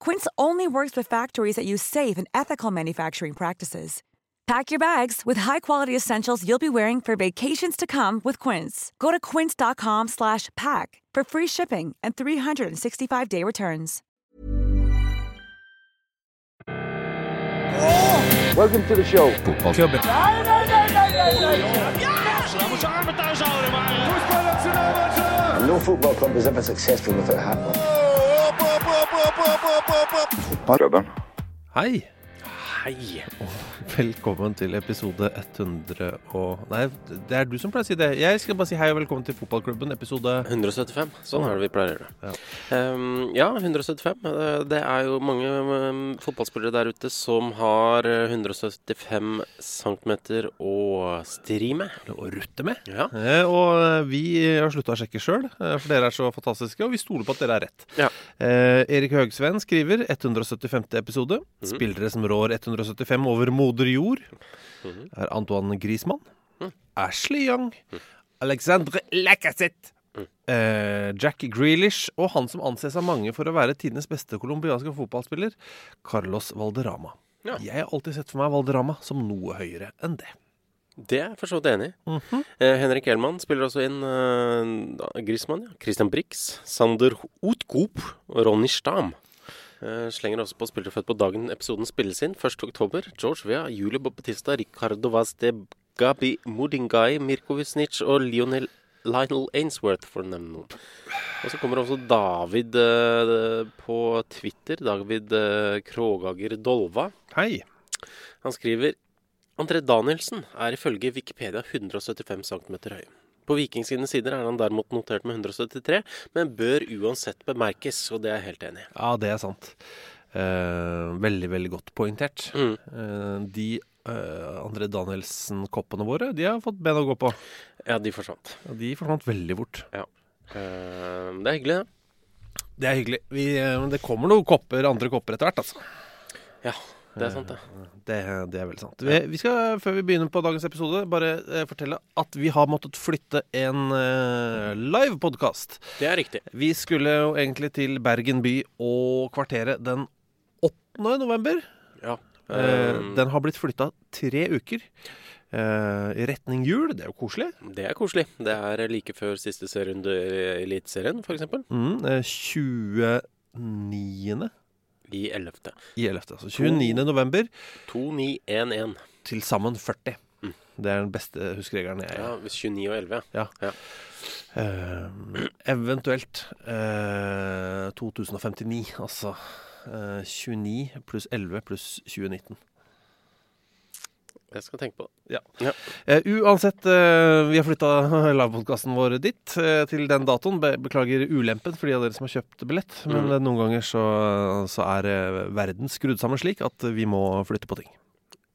Quince only works with factories that use safe and ethical manufacturing practices. Pack your bags with high-quality essentials you'll be wearing for vacations to come with Quince. Go to quince.com slash pack for free shipping and 365-day returns. Welcome to the show. Fotballklubben. And no football club is ever successful without handball. Hei. Hei. Og velkommen til episode 100 og Nei, det er du som pleier å si det. Jeg skal bare si hei og velkommen til fotballklubben, episode 175. Sånn er det vi pleier å gjøre. Ja. Um, ja, 175. Eh, Det er jo mange um, fotballspillere der ute som har eh, 175 cm å stri med. å rutte med. Ja. Eh, Og eh, vi har slutta å sjekke sjøl, for dere er så fantastiske, og vi stoler på at dere er rett. Ja. Uh, Erik Høgsvenn skriver 175. episode. Mm. Spillere som rår 175 over moder jord, Mhm. er Antoine Griezmann, Mhm. Ashley Young, Alexandre Lacassette, Uh, Jack Grealish og han som anses av mange for å være tidenes beste colombianske fotballspiller, Carlos Valderrama. Ja. Jeg har alltid sett for meg Valderama som noe høyere enn det. Det er jeg for så vidt enig i. Mhm. Eh, Henrik Elman spiller også inn uh, Griezmann, ja. Christian Brix, Sander Utgop og Ronny Stam. Eh, slenger også på spillere født på dagen episoden spilles inn, 1. oktober. George Vea, Julio Baptista, Ricardo Vazde, Gabi Mudingai, Mirko Visnic og Lionel Lionel Ainsworth, for å nevne noen. Og så kommer også David eh, på Twitter. David uh, Krogager Dolva. Hei. Han skriver André Danielsen er ifølge Wikipedia 175 cm høy. På Viking sider er han derimot notert med 173, men bør uansett bemerkes, og det er jeg helt enig i. Ja, det er sant. Eh, veldig, veldig godt poengtert. Mm. Eh, de eh, André Danielsen-koppene våre, de har fått ben å gå på. Ja, de forsvant. Ja, de forsvant veldig fort. Eh, det er hyggelig, det. Det er hyggelig. Vi, eh, det kommer noen kopper, andre kopper etter hvert, altså. Ja, det er sant, det. Det, det er veldig sant. Vi, vi skal, før vi begynner på dagens episode, bare eh, fortelle at vi har måttet flytte en uh, livepodkast. Det er riktig. Vi skulle jo egentlig til Bergen by og kvarteret den 8. november. Ja. Eh, Um, den har blitt flytta tre uker. eh, I retning jul. Det er jo koselig. Det er koselig. Det er like før siste serierunde i Eliteserien, f.eks. Mm, eh, 29. I 11. i 11. Altså 29. november. 2911. Til sammen 40. Mm. Det er den beste huskeregelen jeg Ja, hvis 29 og 11, ja. Eh, eventuelt uh, 2059. Altså Uh, 29 pluss 11 pluss 2019. Jeg skal tenke på det. Uh, uansett, uh, vi har flytta livepodkasten vår dit, uh, til den datoen. Be beklager ulempen for de av dere som har kjøpt billett. Men Mm. noen ganger så, så er verden skrudd sammen slik at vi må flytte på ting.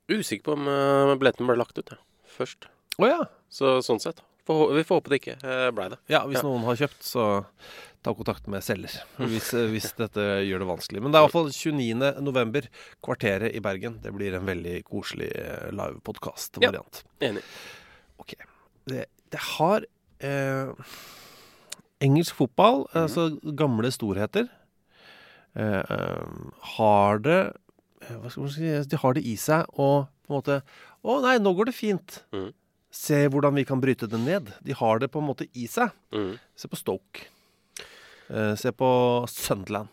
Usikker på om uh, billetten ble lagt ut, ja. først. Oh, ja. Så sånn sett. Vi får håpe det ikke blei det. ja. Hvis Ja. noen har kjøpt, så ta kontakt med selger. Hvis, eh, hvis dette gjør det vanskelig. Men det er iallfall 29. november, Kvarteret i Bergen. Det blir en veldig koselig live podcast variant Enig. Ok. Det, det har eh, Engelsk fotball, mm. altså gamle storheter, eh, eh, har det eh, Hva skal man si De har det i seg å på en måte Å nei, nå går det fint. Mm Se hvordan vi kan bryte det ned. De har det på en måte i seg. Mm. Se på Stoke. Eh, se på Sunderland.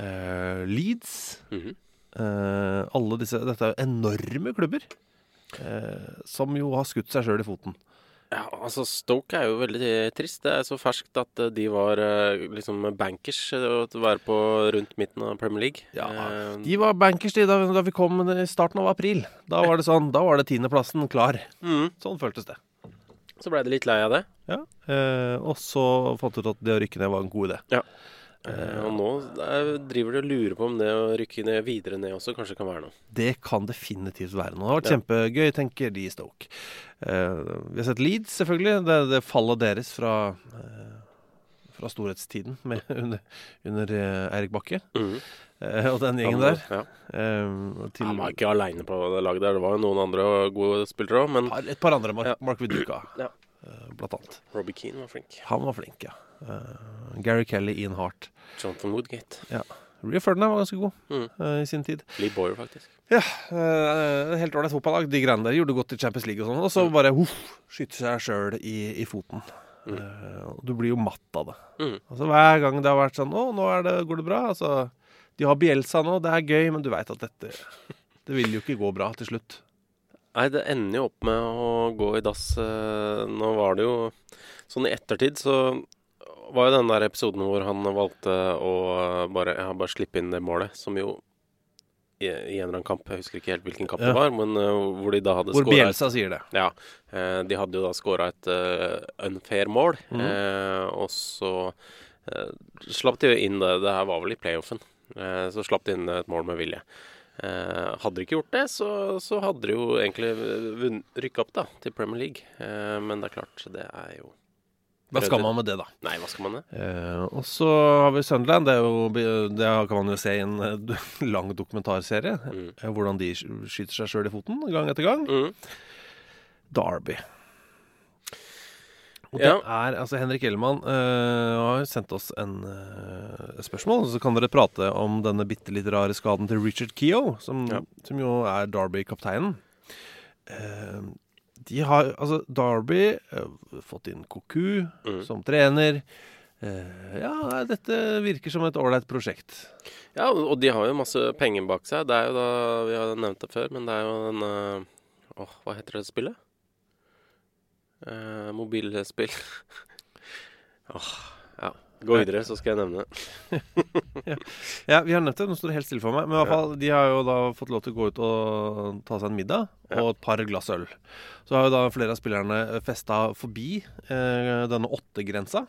Eh, Leeds. Mhm. Eh, alle disse Dette er jo enorme klubber. Som jo har skutt seg sjøl i foten. Ja, altså Stoke er jo veldig trist. Det er så ferskt at de var liksom bankers å være på rundt midten av Premier League. Ja, De var bankers de da, da vi kom i starten av april. Da var det sånn, da var det tiendeplassen klar. mm, Sånn føltes det. Så blei det litt lei av det. Ja. Eh, og så fant du ut at det å rykke ned var en god idé. Eh, og nå driver de og lurer på om det å rykke ned videre ned også kanskje kan være noe. Det kan definitivt være noe. Det har vært Ja. kjempegøy, tenker de i Stoke. Eh, vi har sett Leeds, selvfølgelig. Det, det fallet deres fra, eh, fra storhetstiden med, under, under eh, Eirik Bakke. Mm. Eh, og den gjengen der. Ja. Eh, til Han var ikke aleine på det laget der. Det var jo noen andre gode spillere òg, men et par andre. Mark, Ja. Mark Viduka, Ja. eh, blant annet. Robbie Keane var flink. Han var flink, ja. Eh, Gary Kelly, Ian Hart. Jonathan Woodgate. Rio Ferdinand var ganske god Mm. uh, i sin tid. Lee Boyer, faktisk. Ja, Uh, helt ålreit fotballag. De greiene der gjorde godt i Champions League og sånn. Og så bare huff, skyter seg sjøl i, i foten. Mm. Uh, du blir jo matt av det. Mm. Altså Hver gang det har vært sånn Å, nå er det, går det bra. Altså, de har Bielsa nå, det er gøy, men du veit at dette Det vil jo ikke gå bra til slutt. Nei, det ender jo opp med å gå i dass. eh, Nå var det jo Sånn i ettertid så var jo den der episoden hvor han valgte å bare, ja, bare slippe inn det målet, som jo i, en eller annen kamp, jeg husker ikke helt hvilken kamp Ja. det var, men uh, hvor de da hadde Hvor skåret Bielsa sier det. Ja. Uh, de hadde jo da skåra et uh, unfair mål, mm eh, og så slapp de jo inn det. Det her var vel i playoffen. Så slapp de inn et mål med vilje. Hadde de ikke gjort det, så, så hadde de jo egentlig rykka opp da, til Premier League. Men det er klart, det er jo Hva skal man med det, da? Nei, hva skal man med? Eh, og så har vi Sunderland. Det, jo, det kan man jo se i en eh, lang dokumentarserie. Mm. eh, Hvordan de skyter seg sjøl i foten gang etter gang. Mm. Derby. Og Ja. det er, altså Henrik Ellemann eh, har sendt oss en eh, spørsmål. Så kan dere prate om denne bitte litt rare skaden til Richard Keogh, som, Ja. som jo er Derby-kapteinen. Eh, de har Altså, Derby har fått inn Koku Mm. som trener. Eh, ja, dette virker som et ålreit prosjekt. Ja, og de har jo masse penger bak seg. Det er jo da Vi har nevnt det før, men det er jo den eh, Åh, hva heter det spillet? Eh, mobilspill. Åh, ja. Gå videre, så skal jeg nevne det. Ja, vi har nevnt det. Nå står det helt stille for meg. Men i hvert fall, de har jo da fått lov til å gå ut og ta seg en middag Ja. og et par glass øl. Så har jo da flere av spillerne festa forbi eh, denne åttegrensa.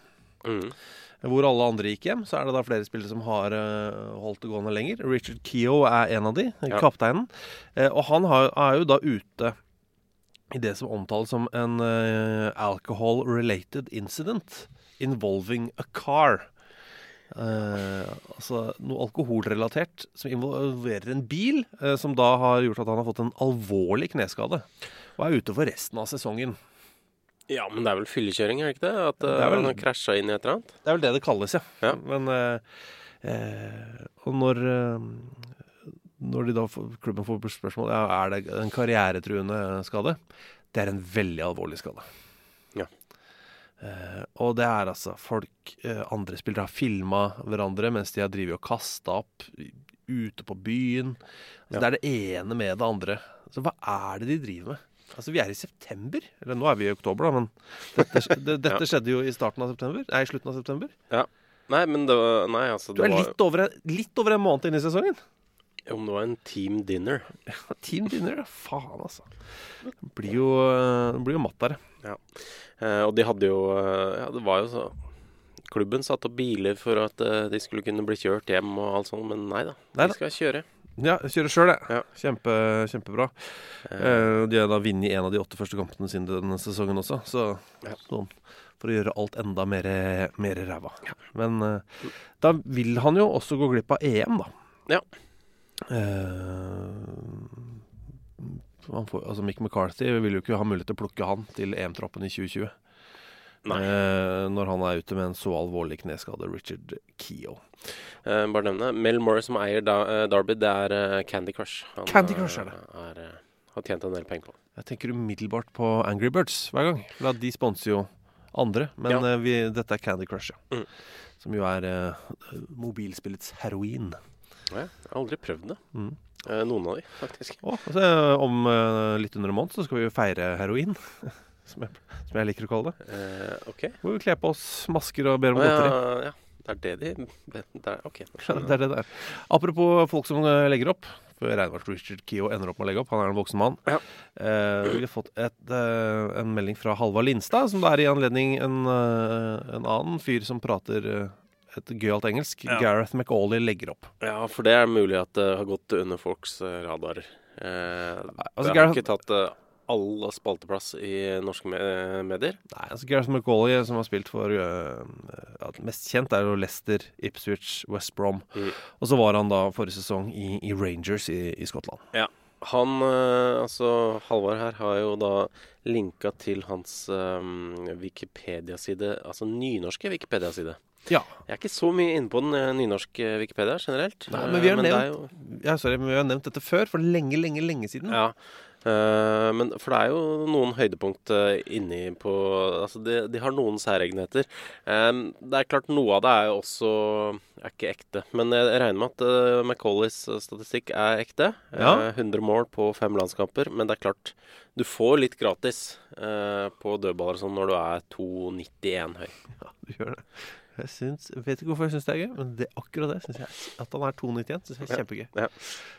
Mm. Hvor alle andre gikk hjem, så er det da flere spillere som har eh, holdt det gående lenger. Richard Keogh er en av de, Ja. kapteinen. Eh, og han har, er jo da ute i det som omtales som en eh, alcohol-related incident involving a car. Eh, altså noe alkoholrelatert som involverer en bil, eh, som da har gjort at han har fått en alvorlig kneskade. Og er ute for resten av sesongen. Ja, men det er vel fyllekjøring, er det ikke det? At Det er eh, vel- han har krasja inn i et eller annet? Det er vel det det kalles, ja. Ja. Men eh, eh, Og når eh, Når de da får, klubben får spørsmål ja, er det en karrieretruende skade, det er en veldig alvorlig skade. Ja. Eh, og det er altså folk uh, Andre spillere har filma hverandre mens de har drevet og kasta opp ute på byen. Altså, Ja. Det er det ene med det andre. Så hva er det de driver med? Altså, Vi er i september. Eller nå er vi i oktober, da, men dette, det, dette skjedde jo i starten av september. Nei, i slutten av september. Nei, men det var Nei, altså Du er var, litt over, en- litt over en måned inn i sesongen. Om det var en team dinner. Team dinner, ja. Faen, altså. Det blir jo, det blir jo matt der. Eh, og de hadde jo eh, Ja, det var jo så Klubben satte opp biler for at eh, de skulle kunne bli kjørt hjem og alt sånt, men nei da. Nei De skal kjøre. Ja, kjøre sjøl, jeg. Ja. Kjempe, kjempebra. Eh, de har da vunnet en av de åtte første kampene sine denne sesongen også, så Ja. sånn for å gjøre alt enda mer, mer ræva. Men eh, da vil han jo også gå glipp av EM, da. Ja. Eh, han får, altså Mick McCarthy vil jo ikke ha mulighet til å plukke han til EM-troppen i 2020. Nei. Eh, når han er ute med en så alvorlig kneskade, Richard Keogh. eh, bare nevne Mel Morris som eier da, uh, Derby, det er uh, Candy Crush. Han, Candy Crush er det. eh, er, eh, har tjent en del penger på. Jeg tenker umiddelbart på Angry Birds hver gang. La de sponser jo andre. Men Ja. uh, vi, dette er Candy Crush, ja. Mm. Som jo er mobilspillets heroin. Ja, jeg har aldri prøvd det. Mm. Eh, noen av de, faktisk. Å, altså, om eh, litt under en måned så skal vi jo feire heroin. som jeg, som jeg liker å kalle det. Eh, ok. Hvor vi kler på oss masker og ber om godteri. Ah, ja, ja. Det er det de det er, Ok. Det er det der. Apropos folk som legger opp. For at Richard Kio ender opp med å legge opp. Han er en voksen mann. Ja. Eh, vi har fått et, eh, en melding fra Halvard Lindstad, som det er i anledning en, en annen fyr som prater et gøyalt engelsk. Ja. Gareth McAuley legger opp. Ja, for det er mulig at det har gått under folks radar radarer. Eh, altså, det har Gareth- ikke tatt eh, all spalteplass i norske eh, medier. Nei, altså Gareth McAuley, som har spilt for uh, ja, Mest kjent er jo Leicester, Ipswich, West Brom. Mm. Og så var han da forrige sesong i, i Rangers i, i Skottland. Han, eh, altså Halvard her, har jo da linka til hans um, Wikipedia-side, altså nynorske Wikipedia-side. Ja. Jeg er ikke så mye inne på den eh, nynorske Wikipedia generelt. Nei, men vi har men nevnt- jo- ja, sorry, vi har nevnt dette før, for lenge, lenge, lenge siden. Ja. Uh, men for det er jo noen høydepunkt uh, inni på Altså, de, de har noen særegenheter. Um, det er klart, noe av det er jo også er ikke ekte. Men jeg regner med at uh, Macaulays eh, statistikk er ekte. Ja. Eh, 100 mål på fem landskamper. Men det er klart, du får litt gratis eh, på dødballer sånn når du er 2,91 høy. Ja, du gjør det. Jeg syns, vet ikke hvorfor jeg syns det er gøy, men det, akkurat det syns jeg At han er 2,91, syns jeg er kjempegøy. ja.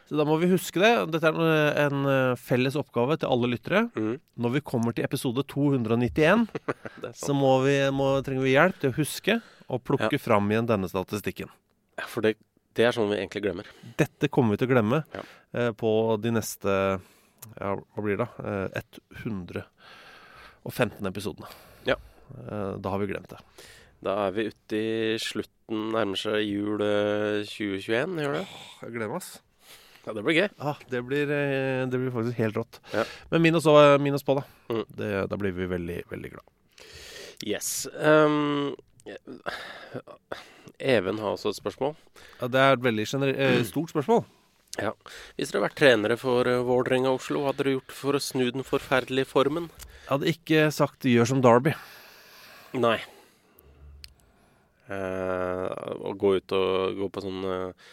Så da må vi huske det. Dette er en, en eh, felles oppgave til alle lyttere. Mm, Når vi kommer til episode 291, er så må vi, må, trenger vi hjelp til å huske å plukke fram igjen denne statistikken. Ja, for det, det er sånn vi egentlig glemmer. Dette kommer vi til å glemme Ja. eh, på de neste Ja, hva blir det? Eh, 115 episodene. Ja. Eh, da har vi glemt det. Da er vi ute i slutten, nærmer seg jul eh, 2021, gjør det? Jeg gleder meg, ass. Ja, det blir gøy. Ah, det, blir, eh, det blir faktisk helt rått. Ja. Men minus, minus på, da. Mm. Det, da blir vi veldig, veldig glad. Yes. Um, Even har også et spørsmål. Ja, det er et veldig eh, stort spørsmål. Ja. Hvis dere hadde vært trenere for Vålerenga Oslo, hva hadde dere gjort for å snu den forferdelige formen? Jeg hadde ikke sagt 'gjør som Derby'. Nei. Eh, å gå ut og gå på sånn eh,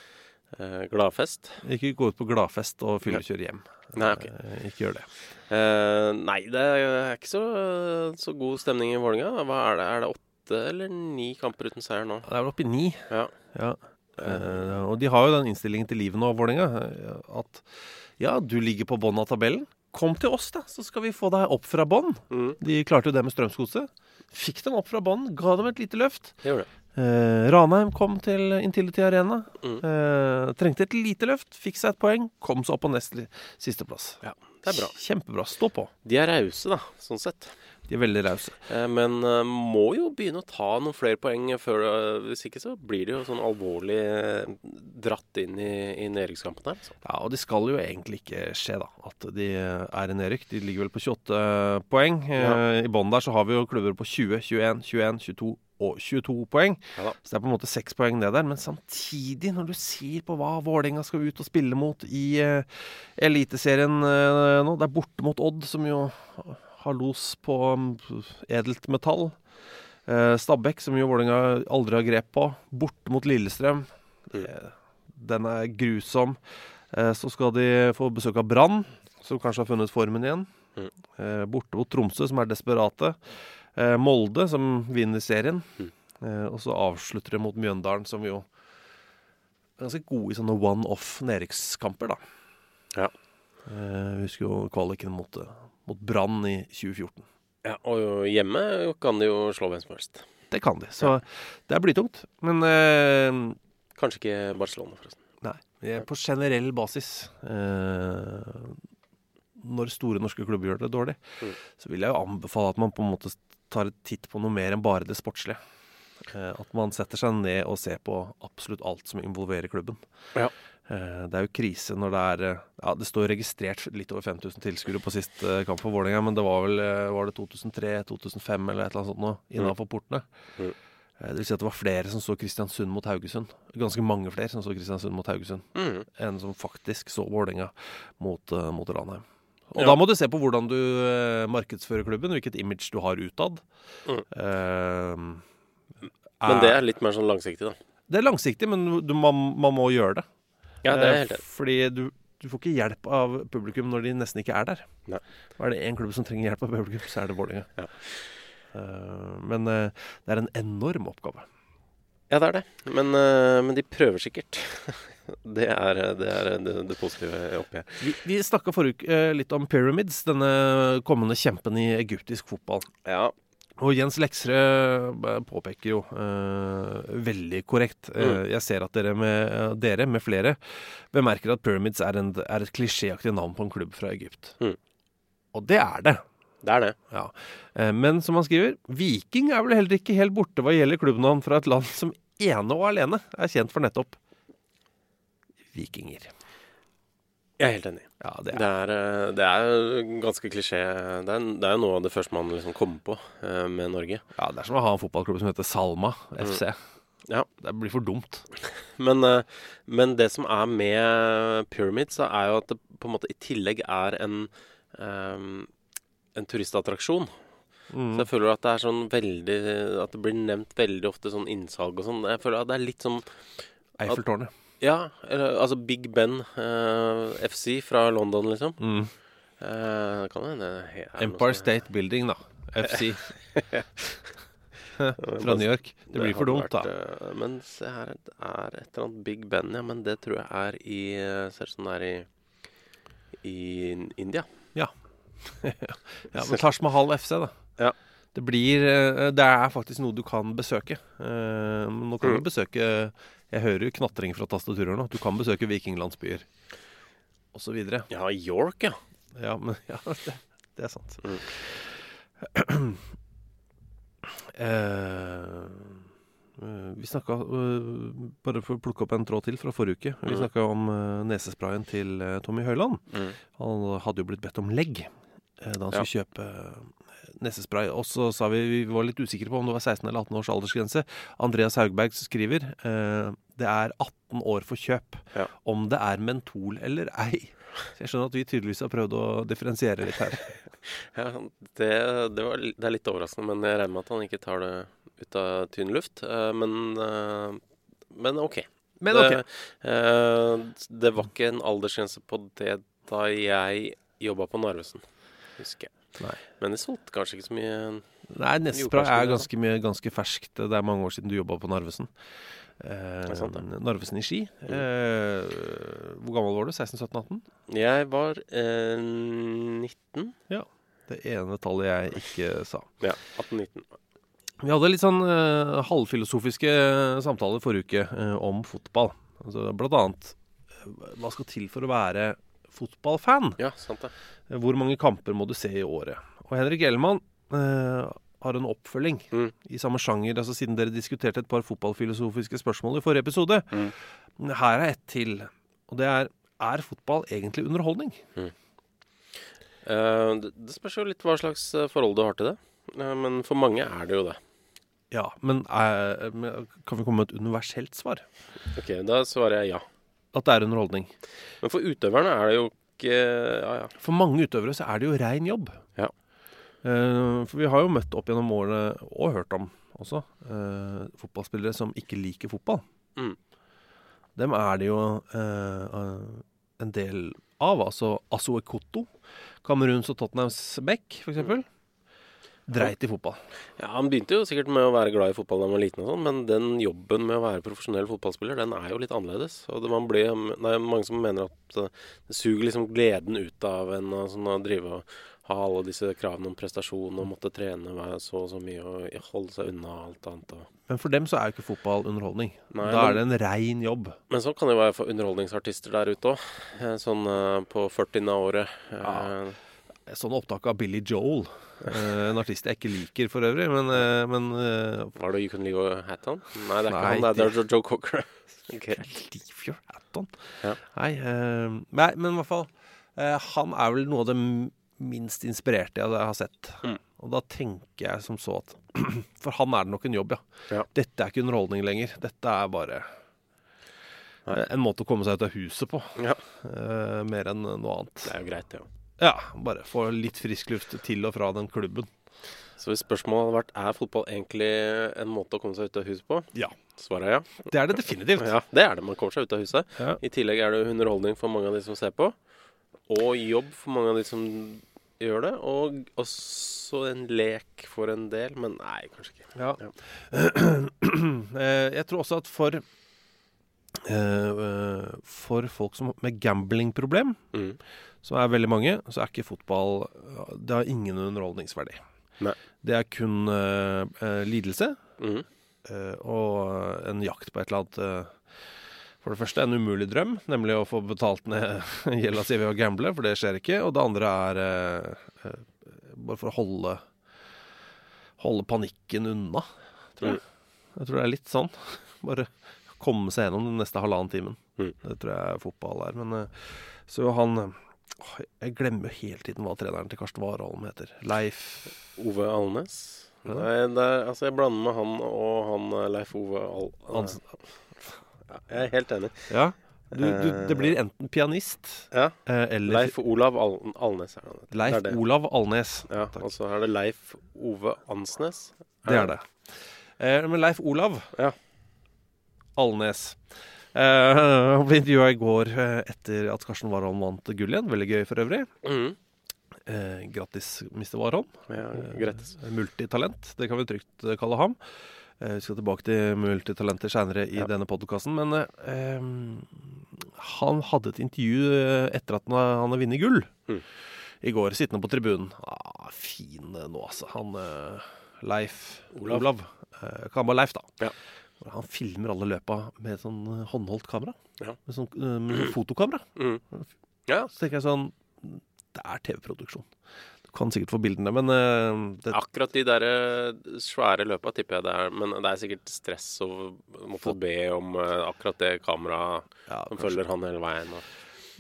eh, gladfest? Ikke gå ut på gladfest og fyllekjøre hjem. Nei, ok. Eh, ikke gjør det. Eh, nei, det er ikke så, så god stemning i Vålerenga. Hva er det? Er det åtte eller ni kamper uten seier nå? Det er vel oppe i ni. Ja. Ja. Eh, og de har jo den innstillingen til livet nå, Vålerenga, eh, at ja, du ligger på bånn av tabellen. Kom til oss, da, så skal vi få deg opp fra bånn. Mm, De klarte jo det med Strømsgodset. Fikk dem opp fra bånn, ga dem et lite løft. det gjorde det. Eh, Ranheim kom til Intility Arena. Mm. Eh, trengte et lite løft, fikk seg et poeng, kom seg opp på nest sisteplass. Ja, det er bra. Kjempebra. Stå på. De er rause, da, sånn sett. De er veldig rause. Eh, Men eh, må jo begynne å ta noen flere poeng før eh, Hvis ikke så blir det jo sånn alvorlig dratt inn i, i nedrykkskampen her. Så. Ja, og det skal jo egentlig ikke skje, da. At de er i nedrykk. De ligger vel på 28 poeng. Ja. I bånn der så har vi jo klubber på 20, 21, 21, 22 og 22 poeng. Ja. Så det er på en måte seks poeng ned der. Men samtidig, når du ser på hva Vålerenga skal ut og spille mot i uh, Eliteserien uh, nå Det er borte mot Odd, som jo har los på mm, edelt metall. Eh, Stabæk, som jo Vålerenga aldri har grep på. Borte mot Lillestrøm. Den er grusom. Eh, så skal de få besøk av Brann, som kanskje har funnet formen igjen. Mm. Eh, borte mot Tromsø, som er desperate. Eh, Molde, som vinner serien. Mm. Eh, og så avslutter de mot Mjøndalen, som jo er ganske gode i sånne one-off nedrykkskamper, da. Ja. Jeg vi husker jo kvaliken mot, eh, mot Brann i 2014. Ja, og hjemme kan de jo slå hvem som helst. Det kan de. Så det er blytungt. Men eh, Kanskje ikke Barcelona, forresten. Nei. På generell basis eh, Når store norske klubber gjør det dårlig, Mm. så vil jeg jo anbefale at man på en måte tar et titt på noe mer enn bare det sportslige. Eh, at man setter seg ned og ser på absolutt alt som involverer klubben. Ja. Eh, det er jo krise når det er eh, Ja, det står registrert litt over 5000 tilskuere på sist eh, kamp for Vålerenga, men det var vel var det 2003-2005 eller et eller annet sånt nå innafor portene. Mm. Det vil si at det var flere som så Kristiansund mot Haugesund. Ganske mange flere som så Kristiansund mot Haugesund Mm. enn som faktisk så Vålerenga mot, mot Ranheim. Og Ja. da må du se på hvordan du markedsfører klubben, hvilket image du har utad. Mm. Eh, Men det er litt mer sånn langsiktig, da. det er langsiktig, men du, man, man må gjøre det. Ja, det er Eh, helt enig. Fordi du, Du får ikke hjelp av publikum når de nesten ikke er der. Nei. Og er det én klubb som trenger hjelp av publikum, så er det Vålerenga. Ja. Eh, men eh, det er en enorm oppgave. Ja, det er det. Men, men de prøver sikkert. det, er, det er det, det positive oppi her. Vi, vi snakka forrige uke litt om Pyramids, denne kommende kjempen i egyptisk fotball. Ja, Og Jens Leksrød eh, påpeker jo eh, veldig korrekt eh, Mm. Jeg ser at dere med, eh, dere med flere bemerker at Pyramids er, en, er et klisjéaktig navn på en klubb fra Egypt. Mm. Og det er det. det er det. Ja. Eh, Men som han skriver, Viking er vel heller ikke helt borte hva gjelder klubbnavn fra et land som ene og alene er kjent for nettopp vikinger. Jeg er helt enig. Ja, det Det er er, eh, det er ganske klisjé. Det er, det er noe av det første man liksom kommer på eh, med Norge. Ja, det er som å ha en fotballklubb som heter Salma FC. Ja. Det blir for dumt. Men, eh, men det som er med Pyramids, er jo at det på en måte i tillegg er en en turistattraksjon. Mm. Så jeg føler at det er sånn veldig At det blir nevnt veldig ofte sånn innsalg og sånn. Jeg føler at det er litt sånn Eiffeltårnet. Ja, altså Big Ben eh, FC fra London, liksom. Mm. Eh, kan hende er noe Empire State Building, da. FC. Fra New York. Det blir for dumt, vært, da. Men se her, det er et eller annet Big Ben, ja. Men det tror jeg er i eh, Ser ut som det er i i India. Ja, men Taj Mahal FC, da. Ja. Det blir eh, Det er faktisk noe du kan besøke. Eh, Nå kan Mm. du besøke Jeg hører knatring fra tastaturer nå. Du kan besøke vikinglandsbyer osv. Ja, York, ja. Ja, men ja, det, det er sant. Mm. Eh, eh, vi snakka Bare for å plukke opp en tråd til fra forrige uke. Vi Mm. snakka om eh, nesesprayen til eh, Tommy Høiland. Mm. Han hadde jo blitt bedt om legg eh, da han skulle kjøpe eh, nesespray. Og så sa vi vi var litt usikre på om det var 16 eller 18 års aldersgrense. Andreas Haugberg skriver eh, det er 18 år for kjøp. Ja. Om det er mentol eller ei. Så jeg skjønner at vi tydeligvis har prøvd å differensiere litt her. Ja, det, det, var, det er litt overraskende, men jeg regner med at han ikke tar det ut av tynn luft. Eh, men, eh, men OK. Men ok. Det, eh, det var ikke en aldersgrense på det da jeg jobba på Narvesen, husker jeg. Nei. Men det solgte kanskje ikke så mye Nei, Nespra er ganske, mye, ganske ferskt. Det er mange år siden du jobba på Narvesen. Eh, sant. Mm. Narvesen i Ski. Eh, hvor gammel var du? 16-17-18? Jeg var eh, 19. Det ene tallet jeg ikke sa. Ja, 18-19. Vi hadde litt sånn eh, halvfilosofiske samtaler forrige uke eh, om fotball. Altså, blant annet eh, hva skal til for å være fotballfan? Ja, sant det. Eh, Hvor mange kamper må du se i året? Og Henrik Ellemann eh, har en oppfølging Mm. i samme sjanger, altså siden dere diskuterte et par fotballfilosofiske spørsmål i forrige episode. Mm. Her er ett til, og det er er fotball egentlig underholdning? Eh, det, det spørs jo litt hva slags eh, forhold du har til det. Eh, men for mange er det jo det. Ja, men er, men kan vi komme med et universelt svar? Ok, Da svarer jeg ja. At det er underholdning. Men for utøverne er det jo ikke Ja, ja. For mange utøvere så er det jo rein jobb. Ja. Eh, for vi har jo møtt opp gjennom årene, og hørt om også, eh, fotballspillere som ikke liker fotball. Mm. Dem er det jo eh, en del av. Altså Aso Ekoto, Kameruns og Tottenhams Beck, f.eks. Mm. Dreit i fotball. Ja, Han begynte jo sikkert med å være glad i fotball da han var liten, og sånn, men den jobben med å være profesjonell fotballspiller, den er jo litt annerledes. Og det, man blir, det er mange som mener at eh, det suger liksom gleden ut av en sånn, å drive og ha alle disse kravene om prestasjon og måtte trene så og så mye og holde seg unna alt annet. Men for dem så er jo ikke fotball underholdning. Nei, da er det en rein jobb. Men sånn kan det jo være for underholdningsartister der ute òg. Sånn eh, på 40. året. Ja. Sånn opptak av Billy Joel, eh, en artist jeg ikke liker for øvrig, men, eh, men eh, Var det You Can Leave a Hat On? Nei, det er ikke han. Det er, Joe Cocker. okay. Leave your hat on. Ja. Nei, nei, men i hvert fall Han er vel noe av det minst inspirerte jeg har sett. Mm. Og da tenker jeg som så at For han er det nok en jobb, ja. Ja. Dette er ikke underholdning lenger. Dette er bare Nei. en måte å komme seg ut av huset på. Ja. Uh, mer enn noe annet. Det er jo greit, det òg. Ja, bare få litt frisk luft til og fra den klubben. Så hvis spørsmålet hadde vært er fotball egentlig en måte å komme seg ut av huset på, Ja. Svaret er ja. Det er det definitivt. Ja, det er det. Man kommer seg ut av huset. Ja. I tillegg er det underholdning for mange av de som ser på. Og jobb for mange av de som gjør det. Og også en lek for en del, men nei, kanskje ikke. Ja. Ja. Eh, Jeg tror også at for eh, eh, For folk som med gamblingproblem, Mm. Som er veldig mange, så er ikke fotball Det har ingen underholdningsverdi. Nei. Det er kun uh, lidelse Mm. uh, og en jakt på et eller annet uh, For det første en umulig drøm, nemlig å få betalt ned gjelda si ved å gamble, for det skjer ikke. Og det andre er bare for å holde Holde panikken unna, tror jeg. Jeg tror det er litt sånn. Bare komme seg gjennom den neste halvannen timen. Mm. Det tror jeg fotball er. Men så han Jeg glemmer jo hele tiden hva treneren til Karsten Warholm heter. Leif Ove Alnes? Ja. Nei, er, altså jeg blander med han og han eh, Leif Ove Al... Hansen. Ja, jeg er helt enig. Ja. Du, du, det blir enten pianist Ja. eh, eller Leif Olav Al Alnes er det. Leif det er det. Olav Alnes. Ja, Takk. og så er det Leif Ove Ansnes. Det er det. Eh, men Leif Olav Ja. Alnes eh, Han ble intervjua i går eh, etter at Karsten Warholm vant gull igjen. Veldig gøy for øvrig. Mm. Eh, grattis, Mr. Warholm. Ja, Eh, grattis. Multitalent, det kan vi trygt kalle ham. Eh, vi skal tilbake til multitalenter seinere i Ja. denne podkasten. Men han hadde et intervju etter at han har- vunnet gull Mm. i går, sittende på tribunen. Ah, fin nå, altså. Han Leif Olav. Olav. Eh, kan bare Leif, da. Ja. Han filmer alle løpa med sånn eh, håndholdt kamera. Ja. Med sånn, eh, med sånn fotokamera. Mm. Ja, Så tenker jeg sånn Det er TV-produksjon. Du kan sikkert få bildene, men eh, det, Akkurat de der svære løpa tipper jeg det er. Men det er sikkert stress å måtte be om akkurat det kameraet ja, som følger han hele veien. Og.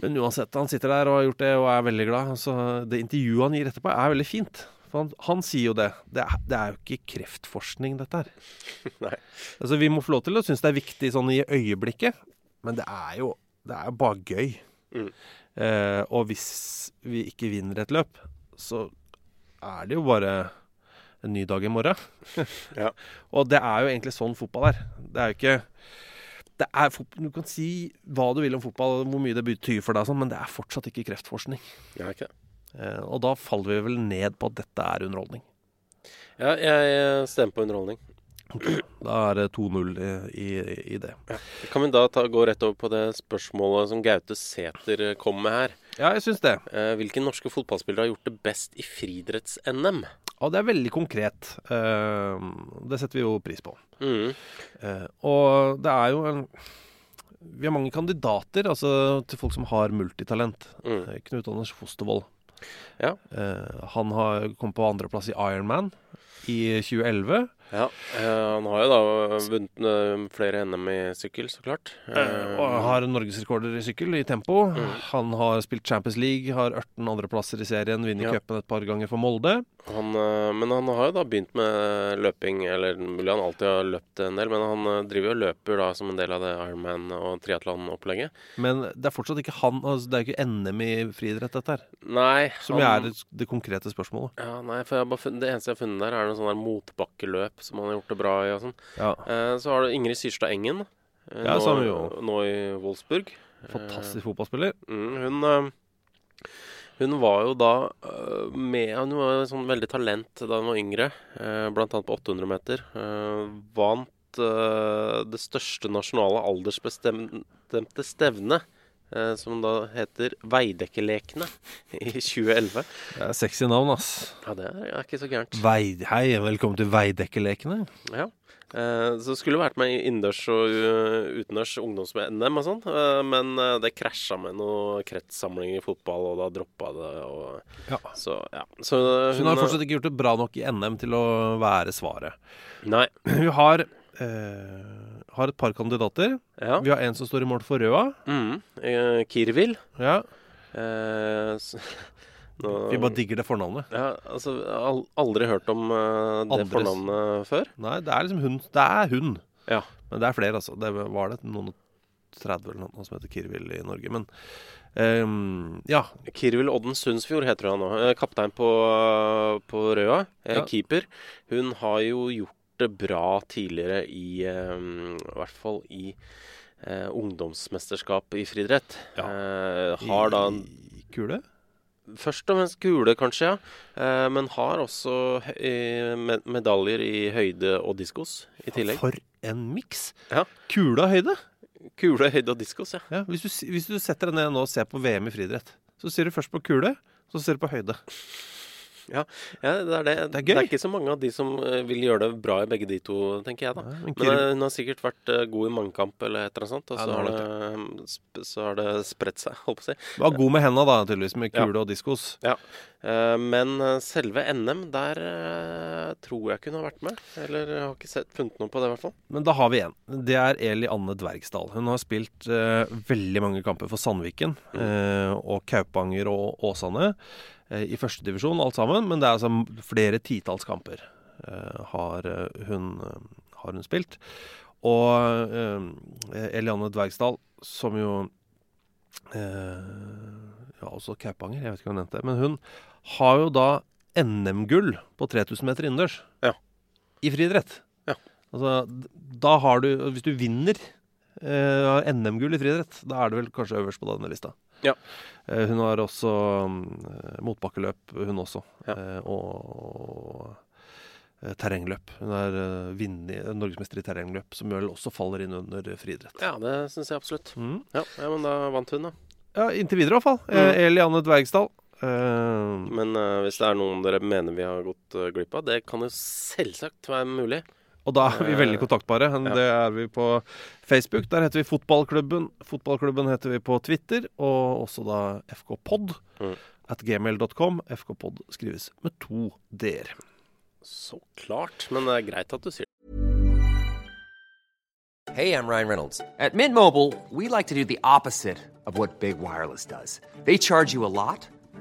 Men uansett, han sitter der og har gjort det og er veldig glad. Så det intervjuet han gir etterpå, er veldig fint. For han, han sier jo det. Det er, det er jo ikke kreftforskning, dette her. Nei. Altså, vi må få lov til å synes det er viktig sånn i øyeblikket, men det er jo, det er jo bare gøy. Mm. Eh, og hvis vi ikke vinner et løp, så er det jo bare en ny dag i morgen. Ja. Og det er jo egentlig sånn fotball er. Det er jo ikke det er, Du kan si hva du vil om fotball, hvor mye det betyr for deg, sånn, men det er fortsatt ikke kreftforskning. Ja, ikke det. Og da faller vi vel ned på at dette er underholdning. Ja, jeg stemmer på underholdning. Da er det 2-0 i, i, det. Kan vi da ta, gå rett over på det spørsmålet som Gaute Sæter kom med her? Ja, jeg syns det. Hvilken hvilke norske fotballspillere har gjort det best i friidretts-NM? Og det er veldig konkret. Eh, det setter vi jo pris på. Mm. Eh, og det er jo en Vi har mange kandidater altså til folk som har multitalent. Mm. Eh, Knut Anders Fostervold. Ja. Uh, han har kommet på andreplass i Ironman i 2011. Ja, uh, han har jo da vunnet uh, flere NM i sykkel, så klart. Og har norgesrekorder i sykkel, i tempo. Han har spilt Champions League, har 18 andreplasser i serien, vinner Ja. cupen et par ganger for Molde. Han, eh, men han har jo da begynt med løping, eller mulig han alltid har løpt en del, men han eh, driver jo og løper da som en del av det Ironman- og triatlon-opplegget. Men det er fortsatt ikke han altså Det er ikke NM i friidrett, dette her. Nei, Som han, er det, det konkrete spørsmålet. Ja, nei, for bare Det eneste jeg har funnet der, er noen sånne der motbakkeløp som han har gjort det bra i. og sånn. Ja, Eh, så har du Ingrid Syrstad Engen. eh, Ja, nå, jo. nå i Wolfsburg. Fantastisk fotballspiller. Mm, hun, eh, hun var jo da eh, med Hun var sånn veldig talent da hun var yngre, bl.a. blant annet på 800 meter. Eh, vant det største nasjonale aldersbestemte stevnet, som da heter Veidekkelekene, i 2011. Det er sexy navn, ass. Ja, det er ikke så gærent. Veid, hei, velkommen til Veidekkelekene. Ja. Eh, så skulle vært med innendørs og uh, utendørs ungdoms-NM og sånn, eh, men eh, det krasja med noen kretssamling i fotball, og da droppa det. Og, Ja. så ja. Så Hun har fortsatt ikke gjort det bra nok i NM til å være svaret. Nei. Hun har, eh, har et par kandidater. Ja. Vi har en som står i mål for Røa. Mm. Eh, Kirvil. Ja, Eh, nå, Vi bare digger det fornavnet. ja, altså, aldri hørt om uh, det Andres. fornavnet før. Nei, det er liksom hun. Det er hun. Ja. Men det er flere, altså. Det var det noen og 30 eller noe som heter Kirvil i Norge. Men um, ja. Kirvil Odden Sundsfjord heter hun nå. Eh, Kaptein på, på Røa. Eh, Ja. Keeper. Hun har jo gjort det bra tidligere i um, I hvert fall i uh, ungdomsmesterskap i friidrett. Ja. Uh, har da I kule? Først og fremst kule, kanskje, ja. Eh, men har også med medaljer i høyde og diskos i tillegg. For en miks! Ja. Kule og høyde. Kule, høyde og diskos, ja. Ja, hvis, du, hvis du setter deg ned nå og ser på VM i friidrett, så ser du først på kule, så ser du på høyde. Ja, det er det. Det er gøy. ikke så mange av de som eh, vil gjøre det bra i begge de to, tenker jeg da. Ja, men Men eh, hun har sikkert vært eh, god i mannkamp eller et eller annet sånt, og så, ja, har det, så har det spredt seg, holdt på å si. Var god med henda, da, tydeligvis, med Ja. kule og diskos. Ja. Men selve NM, der tror jeg ikke hun har vært med. Eller jeg har ikke sett, funnet noe på det, i hvert fall. Men da har vi en. Det er Eli Anne Dvergsdal. Hun har spilt uh, veldig mange kamper for Sandviken eh, og Kaupanger og Åsane i førstedivisjon, alt sammen. Men det er altså flere titalls kamper eh, har, eh, hun, eh, har hun spilt. Og eh, Eli Dvergsdal, som jo eh, Ja, også Kaupanger, jeg vet ikke om hun nevnte det. Men hun har jo da NM-gull på 3000 meter innendørs. Ja. I friidrett. Ja. Altså, da har du Hvis du vinner eh, NM-gull i friidrett, da er du vel kanskje øverst på denne lista. Ja. Eh, hun har også mm, motbakkeløp, hun også. Ja. Eh, og eh, terrengløp. Hun er uh, norgesmester i terrengløp, som vel også faller inn under friidrett. Ja, det syns jeg absolutt. Mm. Ja, ja, men da vant hun, da. Ja, inntil videre i hvert fall. Eh, Mm. Eli Anne Dvergsdal. Eh, Men uh, hvis det er noen dere mener vi har gått uh, glipp av, det kan jo selvsagt være mulig. Og da er vi veldig kontaktbare. Ja. Det er vi på Facebook. Der heter vi Fotballklubben. Fotballklubben heter vi på Twitter, og også da fkpod Mm. at gmail.com. fkpod skrives med to d-er. Så klart. Men det er greit at du sier Hey, I'm Ryan Reynolds. At Mint Mobile, we like to do the opposite of what Big Wireless does. They charge you a lot,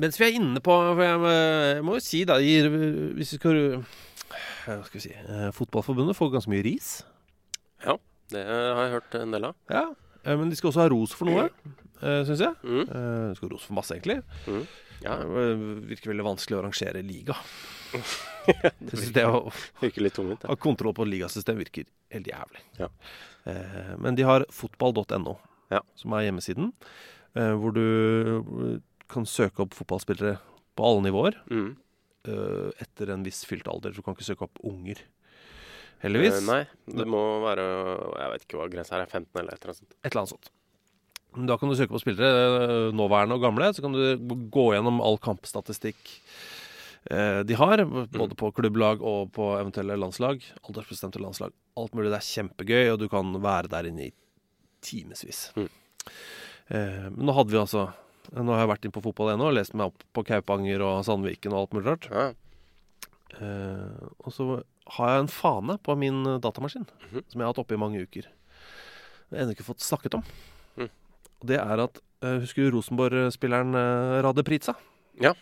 Mens vi er inne på for jeg, jeg må jo si, da i, Hvis vi skal Hva skal vi si eh, Fotballforbundet får ganske mye ris. Ja, det har jeg hørt en del av. Ja, eh, Men de skal også ha ros for noe, uh, syns jeg. Mm. Eh, de skal ha ros for masse, egentlig. Mm. Ja, Det eh, virker veldig vanskelig å arrangere liga. det virker, det å virker litt tungvint. ha kontroll på ligasystem virker helt jævlig. Ja. Eh, men de har fotball.no, Ja. som er hjemmesiden, eh, hvor du eh, kan søke opp fotballspillere på alle nivåer Mm. uh, etter en viss fylt alder. Du kan ikke søke opp unger heldigvis. Uh, nei, det må være Jeg vet ikke hva grensa er. 15 eller et eller annet sånt. Et eller annet sånt. Da kan du søke på spillere, eh, nåværende og gamle. Så kan du gå gjennom all kampstatistikk eh, de har. Både på klubblag og på eventuelle landslag. Aldersbestemte landslag. Alt mulig. Det er kjempegøy, og du kan være der inne i timevis. Mm. Eh, men nå hadde vi altså Nå har jeg vært inn på fotball ennå og lest meg opp på Kaupanger og Sandviken og alt mulig rart. Ja. Uh, og så har jeg en fane på min datamaskin datamaskin -hmm. som jeg har hatt oppe i mange uker. Jeg har ennå ikke fått snakket om. Mm. Det er at uh, Husker du Rosenborg-spilleren uh, Rade Pritza? Ja.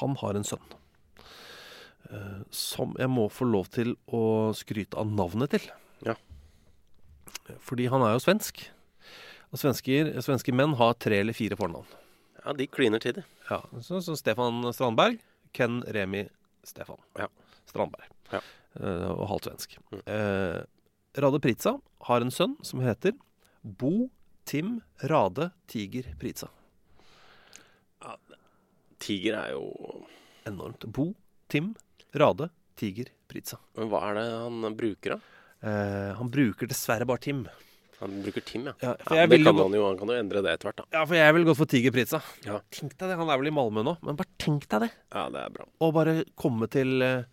Han har en sønn. eh, som jeg må få lov til å skryte av navnet til. Ja. Fordi han er jo svensk. Og svensker, svenske menn har tre eller fire fornavn. ja, de kliner til, det. Ja, så, så Stefan Strandberg, Ken Remi Stefan Ja. Strandberg. Ja. Uh, og halvt svensk. Mm. Uh, Rade Pritza har en sønn som heter Bo Tim Rade Tiger Prica. Tiger er jo Enormt. Bo Tim Rade Tiger Pritza. Men hva er det han bruker, da? Uh, han bruker dessverre bare Tim. Han bruker Tim, ja. Ja, for ja det kan gå- han jo. Han kan jo endre det etter hvert, da. Ja, for jeg ville gått for Tiger Prica. Ja. Tenk deg det. Han er vel i Malmö nå, men bare tenk deg det. Ja, det er bra. Og bare komme til eh,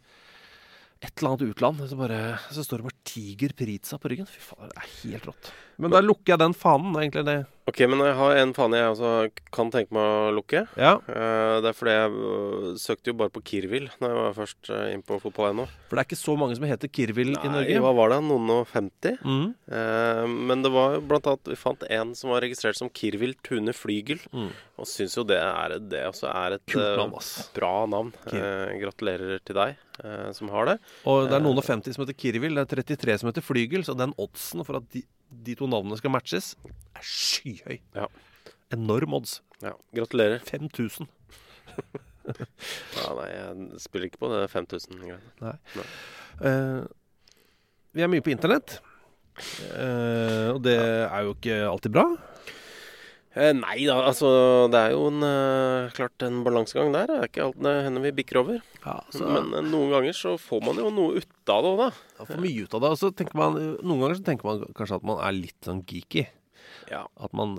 et eller annet utland, så, bare, så står det bare Tiger Pritsa på ryggen. Fy faen, det er helt rått. Men da lukker jeg den fanen. Egentlig det. Ok, men jeg har en fane jeg også kan tenke meg å lukke. Ja, Eh, det er fordi jeg øh, søkte jo bare på Kirvil når jeg var først uh, inn på fotball.no. For det er ikke så mange som heter Kirvil i Nei, Norge. hva var det? Noen og 50? Mm. Eh, men det var blant annet Vi fant en som var registrert som Kirvil Tune Flygel. Mm. Og syns jo det er det er et eh, navn, bra navn. Eh, gratulerer til deg eh, som har det. Og det er noen og 50 som heter Kirvil. Det er 33 som heter Flygel. Så den oddsen for at de, de to navnene skal matches, er skyhøy. Ja. Enorm odds. Ja, gratulerer. 5000. Ja, nei, jeg spiller ikke på det 5000-greiene. Eh, vi er mye på internett. Uh, og det er jo ikke alltid bra. Eh, nei da, altså det er jo en, eh, klart en balansegang der. Det er ikke alt det hender vi bikker over. Ja, så Men eh, noen ganger så får man jo noe ut av det òg, da. Man får mye ut av det. Og så tenker man, noen ganger så tenker man kanskje at man er litt sånn geeky. Ja. At man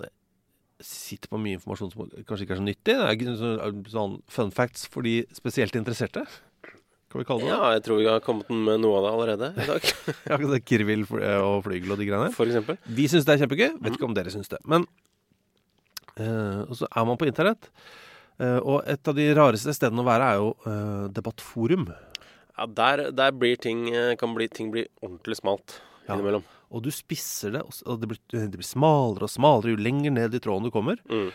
sitter på mye informasjon som kanskje ikke er så nyttig. Det er ikke så- sånn fun facts for de spesielt interesserte. Kan vi kalle det det? ja, jeg tror vi har kommet med noe av det allerede i dag. Ja, Kirvil og flygel og de greiene. For eksempel. Vi syns det er kjempegøy. Vet ikke om dere syns det. Men Og så er man på internett. eh, og et av de rareste stedene å være er jo eh, debattforum. Ja, der, der blir ting, eh, kan bli, ting bli ordentlig smalt Ja. Og du spisser det, og det blir, det blir smalere og smalere jo lenger ned i tråden du kommer. Mm.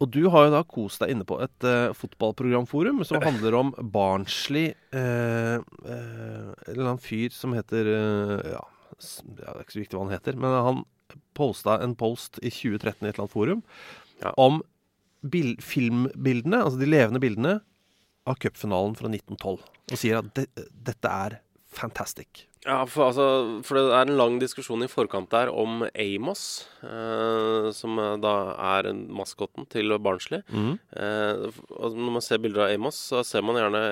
Og du har jo da kost deg inne på et uh, fotballprogramforum som handler om barnslig uh, uh, En eller annen fyr som heter uh, ja, ja, Det er ikke så viktig hva han heter, men han posta en post i 2013 i et eller annet forum Ja. om bil filmbildene, altså de levende bildene, av cupfinalen fra 1912. Og sier at de, dette er fantastic. Ja, for, altså, for det er en lang diskusjon i forkant der om Amos, eh, som da er maskotten til Barnsley. Eh, når man ser bilder av Amos, så ser man gjerne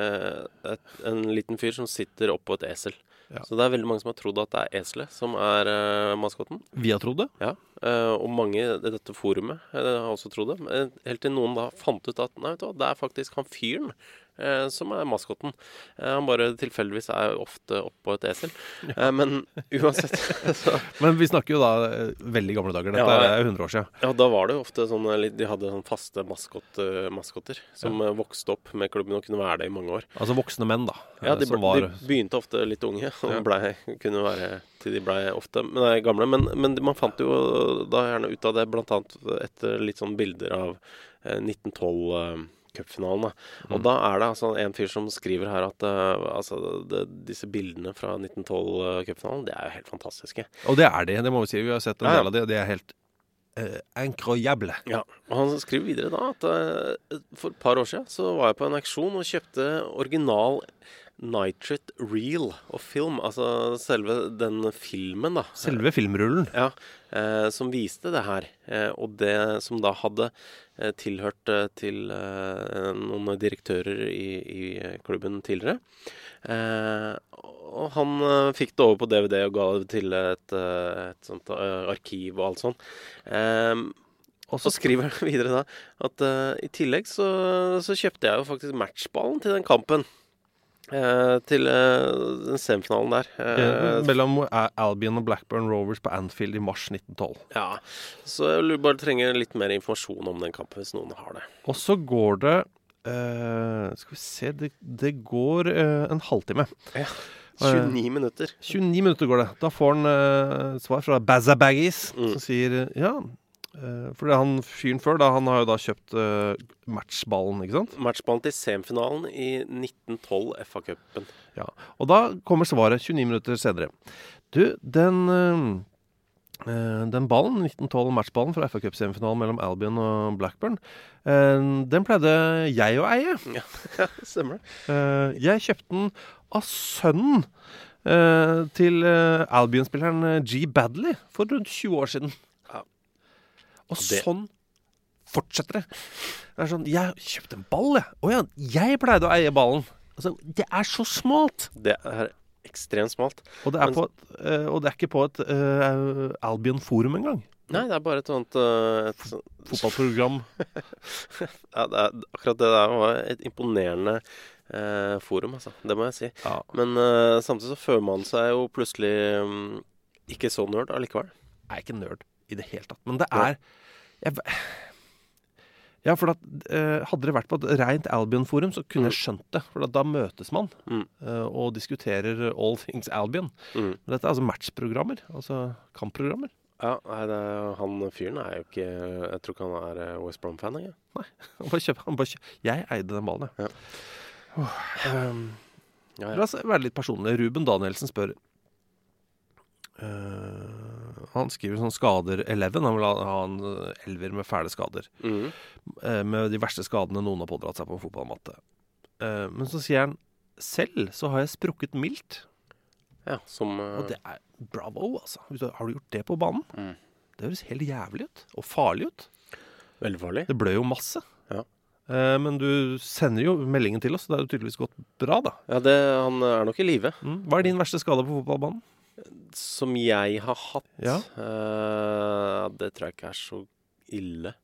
et, en liten fyr som sitter oppå et esel. Ja. Så det er veldig mange som har trodd at det er eselet som er uh, maskotten. Vi har trodd det. Ja, uh, og mange i dette forumet uh, har også trodd det. Eh, Helt til noen da fant ut at nei, vet du hva, det er faktisk han fyren eh, Eh, som er maskoten. Eh, han bare tilfeldigvis er ofte oppå et esel. Eh, men uansett Men vi snakker jo da veldig gamle dager. Dette ja, er 100 år siden. Ja, da var det jo ofte sånn De hadde sånn faste maskot, maskotter som ja. vokste opp med klubben og kunne være det i mange år. Altså voksne menn, da. Ja, de, ble, var... de begynte ofte litt unge og ble, kunne være til de ble ofte nei, gamle. Men, men, man fant jo da gjerne ut av det bl.a. etter litt sånn bilder av 1912 cupfinalen. Og mm. da er det altså en fyr som skriver her at uh, altså, det, disse bildene fra 1912-cupfinalen, eh, det er jo helt fantastiske. Og det er de, det må vi si. Vi har sett en ja. del av det, og det er helt Uh. Ja, og Han skriver videre da at uh, for et par år siden så var jeg på en auksjon og kjøpte original Nitrate Reel og film. Altså selve den filmen, da. Selve filmrullen. Ja, eh, som viste det her. Eh, og det som da hadde eh, tilhørt eh, til eh, noen direktører i, i klubben tidligere. Eh, og han fikk det over på DVD og ga det til et, et sånt arkiv og alt sånt. Og så skriver han videre da at i tillegg så, så kjøpte jeg jo faktisk matchballen til den kampen. Eh, til eh, semifinalen der. Eh, Eh, Mellom Albion og Blackburn Rovers på Anfield i mars 1912. ja, så jeg vil bare trenger litt mer informasjon om den kampen, hvis noen har det. Og så går det eh, Skal vi se Det, det går eh, en halvtime. 29 minutter. 29 minutter går det. Da får han eh, svar fra Bazza Baggies, Mm. som sier eh, ja. Uh, for er han fyren før, da, han har jo da kjøpt uh, matchballen, ikke sant? Matchballen til semifinalen i 1912 FA-cupen. Ja. Og da kommer svaret 29 minutter senere. Du, den eh, eh, den ballen, 1912-matchballen fra FA Cup-semifinalen mellom Albion og Blackburn, eh, den pleide jeg å eie. Ja, stemmer det. Eh, jeg kjøpte den av sønnen eh, til eh, Albion-spilleren eh, G. Badley for rundt 20 år siden. Og Det- sånn fortsetter det. Det er sånn Jeg kjøpte en ball, jeg. Å ja, jeg pleide å eie ballen. Altså, det er så smalt! Det er ekstremt smalt. Og det er, Men- på et, eh, og det er ikke på et eh, Albion-forum engang. Nei, det er bare et sånt eh, et, Fotballprogram. ja, det er, Akkurat det der var et imponerende eh, forum, altså. Det må jeg si. Ja. Men samtidig så føler man seg jo plutselig mm, ikke så nerd allikevel. Jeg er ikke nerd i det hele tatt. Men det er jeg, Ja, for at, eh, hadde det vært på et rent Albion-forum, så kunne jeg skjønt det. For at da møtes man Mm. eh, og diskuterer all things Albion. Mm. Men dette er altså matchprogrammer. Altså kampprogrammer. Ja, nei, er- han fyren er jo ikke Jeg tror ikke han er eh, West Brom-fan engang. Han bare kjøper, han bare kjøper. Jeg eide den ballen, jeg. Ja. Åh, um, Ja, ja. La oss være litt personlige. Ruben Danielsen spør eh, Han skriver sånn skader 11. Han vil ha, en eh, elver med fæle skader. Mhm. eh, med de verste skadene noen har pådratt seg på en fotballmatte. Eh, men så sier han selv så har jeg sprukket mildt. ja som uh... Og det er bravo, altså. Har du gjort det på banen? Mm. Det høres helt jævlig ut. Og farlig ut. Veldig farlig. Det blør jo masse. Ja. Men du sender jo meldingen til oss, så det er jo tydeligvis gått bra, da. Ja, det, han er nok i live. Mm. Hva er din verste skade på fotballbanen? Som jeg har hatt, Ja. Uh, det tror jeg ikke er så ille.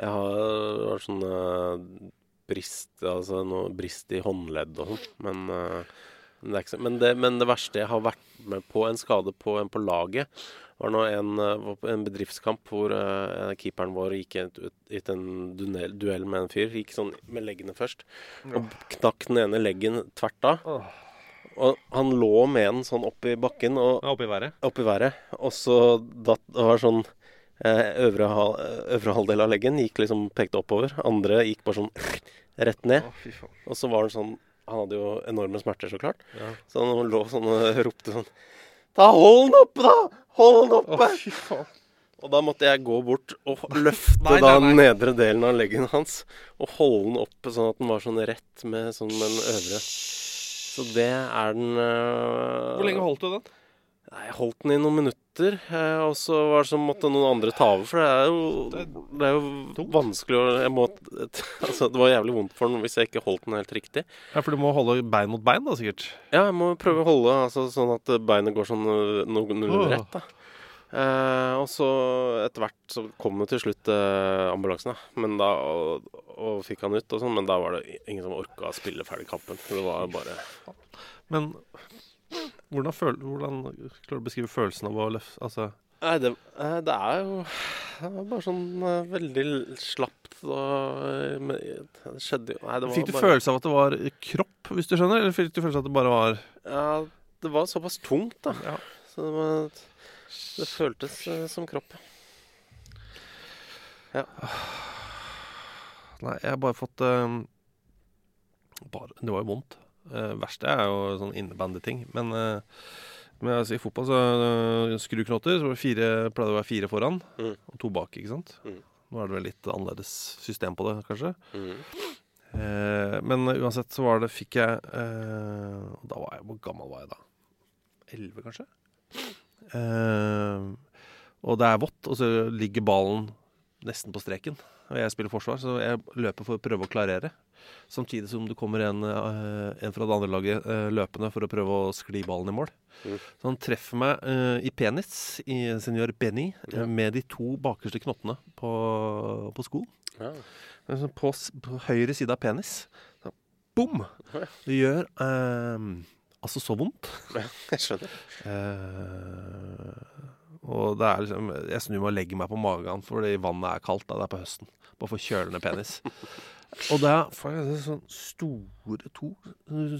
Jeg har, vært sånn uh, brist, altså noe brist i håndledd og sånn, men, uh, men, det så, men, det, men det verste jeg har vært med på, en skade på en på laget, var nå en, eh, en bedriftskamp hvor uh, keeperen vår gikk ut en duell, duell med en fyr. Gikk sånn med leggene først, og knakk den ene leggen tvert av. Og han lå med den sånn oppi bakken og ja, oppi været. Oppi været. Og så datt Det var sånn eh, øvre, hal, øvre halvdel av leggen gikk liksom pekte oppover. Andre gikk bare sånn rett ned. Å. Og så var han sånn Han hadde jo enorme smerter, så klart. Ja. Så han lå sånn og ropte sånn Ta hold den oppe, da! Hold den Å, fy faen. Og da måtte jeg gå bort og løfte Nei, nei, da nei. nedre delen av leggen hans. Og holde den oppe sånn at den var sånn rett med sånn den øvre. Så det er den uh, Hvor lenge holdt du den? Jeg holdt den i noen minutter, Uh, og så var det som måtte noen andre ta over. For det er jo, det er jo vanskelig å må, altså, Det var jævlig vondt for den hvis jeg ikke holdt den helt riktig. Ja, For du må holde bein mot bein, da, sikkert? Ja, jeg må prøve å holde altså, sånn at beinet går sånn øh, noenlunde rett. da. Eh, og så etter hvert så kom jo til slutt eh, ambulansen, da. Men da, og, og fikk han ut og sånn. Men da var det ingen som orka å spille ferdig kampen. For det var bare Men hvordan, føl hvordan klarer du å beskrive følelsen av å løfte Altså Nei, det, eh, det er jo det var bare sånn eh, veldig slapt og eh, Det skjedde jo Nei, det var Fikk du bare følelse av at det var kropp, hvis du skjønner? Eller fikk du følelse av at det bare var Ja, det var såpass tungt, da. Ja. Så det, var, det føltes eh, som kropp. Ja. Nei, jeg har bare fått eh, bare, Det var jo vondt. Uh, verste er jo sånn innebandyting. Men, uh, men altså, i fotball så uh, skruknotter, så fire, pleide det å være fire foran Mm. og to bak, ikke sant? Mm. Nå er det vel litt annerledes system på det, kanskje. Mm. Uh, men uansett så var det Fikk jeg Da var jeg Hvor gammel var jeg da? Elleve, kanskje? Eh, og det er vått, og så ligger ballen nesten på streken. Og jeg spiller forsvar, så jeg løper for å prøve å klarere. Samtidig som det kommer en, eh, en fra det andre laget eh, løpende for å prøve å skli ballen i mål. Mm. Så han treffer meg uh, i penis, i senior Benny, Ja. med de to bakerste knottene på, på skoen. Ja. På, på høyre side av penis. Så, Bom! Det gjør eh, altså så vondt. Jeg skjønner. Uh, og det er liksom Jeg snur meg og legger meg på magen fordi vannet er kaldt. Da. Det er på høsten. Bare for kjølende penis. og det er faktisk sånn store to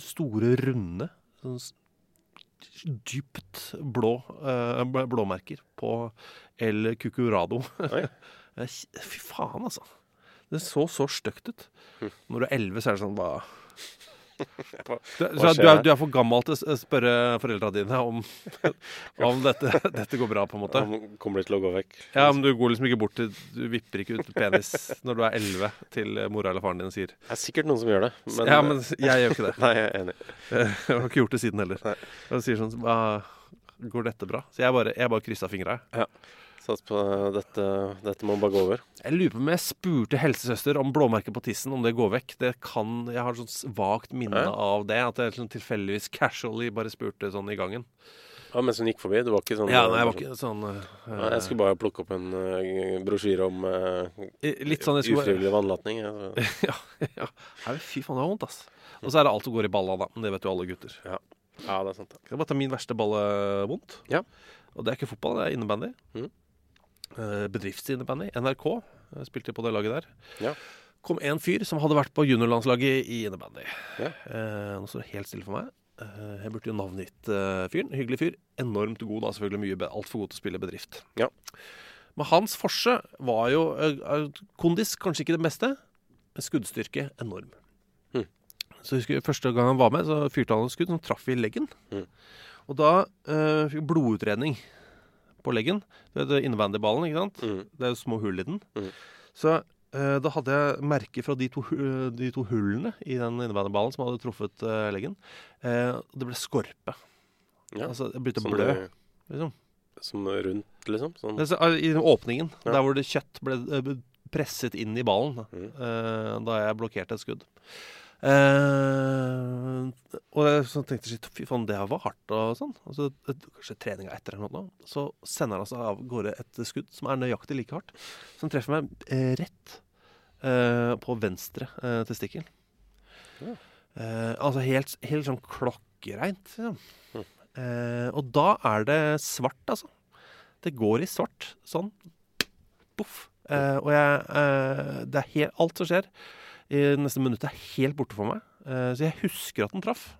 store, runde sånn dypt blå uh, blåmerker på El Cucurado. Fy faen, altså. Det så så stygt ut. Når du er elleve, så er det sånn hva Hva- du, så du, er, du er for gammel til å spørre foreldra dine om, om dette, dette går bra, på en måte. Om kommer de til å gå vekk? Ja, men du går liksom ikke bort til Du vipper ikke ut penis når du er 11 til mora eller faren din sier Det er sikkert noen som gjør det. Men, Ja, men jeg gjør ikke det. Nei, jeg er enig. Jeg har ikke gjort det siden heller. Nei. Og sier sånn Går dette bra? Så jeg bare, jeg bare kryssa fingra. jeg. Sats på dette, dette må bare gå over. Jeg lurer på om jeg spurte helsesøster om blåmerket på tissen, om det går vekk. Det kan, Jeg har sånn vagt minne Ja. av det. At jeg sånn tilfeldigvis casually bare spurte sånn i gangen. Ja, Mens hun gikk forbi? Du var ikke sånn Ja, nei, jeg var ikke sånn uh, Nei, Jeg skulle bare plukke opp en uh, brosjyre om uh, Litt sånn ufrivillig bare- vannlatning. Ja, ja, ja. Her, fy faen, det var vondt, ass. Og så er det alt som går i balla, da. Men det vet jo alle gutter. Ja. ja, det er sant. Skal jeg bare ta min verste balle vondt? Ja. Og det er ikke fotball, det er innebandy. Mhm. Eh, Bedriftsinnebandy. NRK. Spilte på det laget der. Ja. Kom en fyr som hadde vært på juniorlandslaget i innebandy. Ja. Eh, nå står det helt stille for meg. Eh, jeg burde jo navngitt fyren. Hyggelig fyr. Enormt god, da. Selvfølgelig mye altfor god til å spille bedrift. Ja. Men hans forse var jo eh, eh, Kondis kanskje ikke det meste. men skuddstyrke enorm. Mm. Så jeg husker Første gang han var med, så fyrte han et skudd som traff i leggen. Mm. Og da eh, fikk blodutredning på leggen. Du vet innebandyballen, ikke sant? Mm. Det er jo små hull i den. Mm. Så eh, da hadde jeg merke fra de to, de to hullene i den innebandyballen som hadde truffet eh, leggen. Eh, det ble skorpe. Ja. Altså, det begynte å blø. Liksom. Som rundt, liksom? Sånn. Altså, I åpningen, Ja. der hvor det kjøtt ble eh, presset inn i ballen, da, Mhm. eh, da jeg blokkerte et skudd. Eh, og jeg så tenkte jeg fy faen, det var hardt og sånn. Og så, kanskje treninga etter eller noe, så sender han altså av gårde et skudd som er nøyaktig like hardt. Som treffer meg eh, rett eh, på venstre eh, testikkel. Ja. Eh, altså helt, helt sånn klokkereint, liksom. Mhm. Eh, og da er det svart, altså. Det går i svart. Sånn. Boff. Eh, og jeg eh, Det er helt Alt som skjer i neste minutt, er helt borte for meg. Eh, så jeg husker at den traff.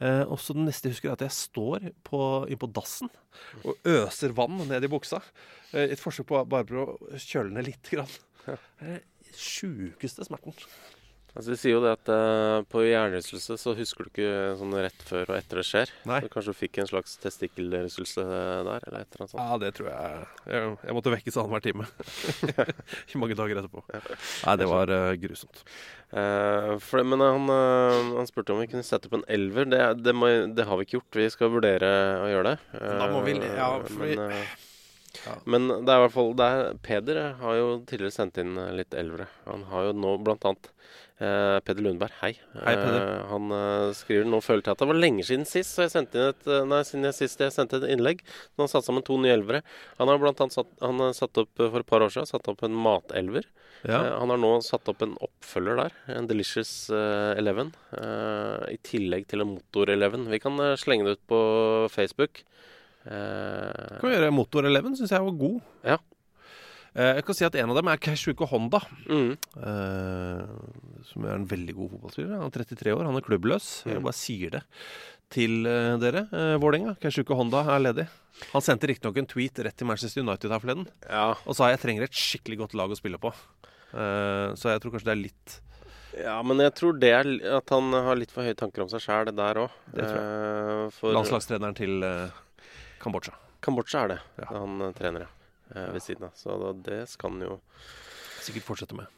Eh, og så den neste jeg husker, er at jeg står på, inne på dassen og øser vann ned i buksa. Eh, et forsøk på bare på å kjøle ned litt. grann. Det er den sjukeste smerten. Altså, de sier jo det at uh, på hjernerystelse så husker du ikke sånn rett før og etter det skjer. Nei. Så kanskje du fikk en slags testikkelrystelse der, eller et eller annet sånt. Ja, det tror jeg Jeg, jeg måtte vekkes annenhver time. I mange dager etterpå. Nei, det var uh, grusomt. Uh, for, men han, eh, han spurte om vi kunne sette opp en elver. Det, det, må, det har vi ikke gjort. Vi skal vurdere å gjøre det. Da må vi- Eh, ja, for men, eh, Ja. men det er i hvert fall er, Peder har jo tidligere sendt inn eh, litt elvere. Han har jo nå blant annet eh, Peder Lundberg, hei. Hei, Peder. Eh, han eh, skriver nå følte jeg at det var lenge siden sist, så jeg sendte inn et, nei, siden jeg sist jeg sendte et innlegg. Nå har han satt sammen to nye elvere. Han har blant annet satt, han satt opp for et par år siden satt opp en matelver. Ja. Han har nå satt opp en oppfølger der, en Delicious Eleven, i tillegg til en Motor Eleven. Vi kan slenge det ut på Facebook. Kan vi gjøre Motor Eleven, syns jeg var god. Ja. Eh, jeg kan si at en av dem er Cashuko Honda. mm, eh, som er en veldig god fotballspiller. Han er 33 år, han er klubbløs. Jeg Mm. bare sier det til eh, dere. Uh, Vålerenga, Cashuko Honda er ledig. Han sendte riktignok en tweet rett til Manchester United her forleden ja, og sa jeg trenger et skikkelig godt lag å spille på. Så jeg tror kanskje det er litt ja, men jeg tror det er at han har litt for høye tanker om seg sjæl der òg. For landslagstreneren til Kambodsja. Kambodsja er det Ja. han trener, ja. Eh, ved siden av. Så da, det skal han jo Sikkert fortsette med.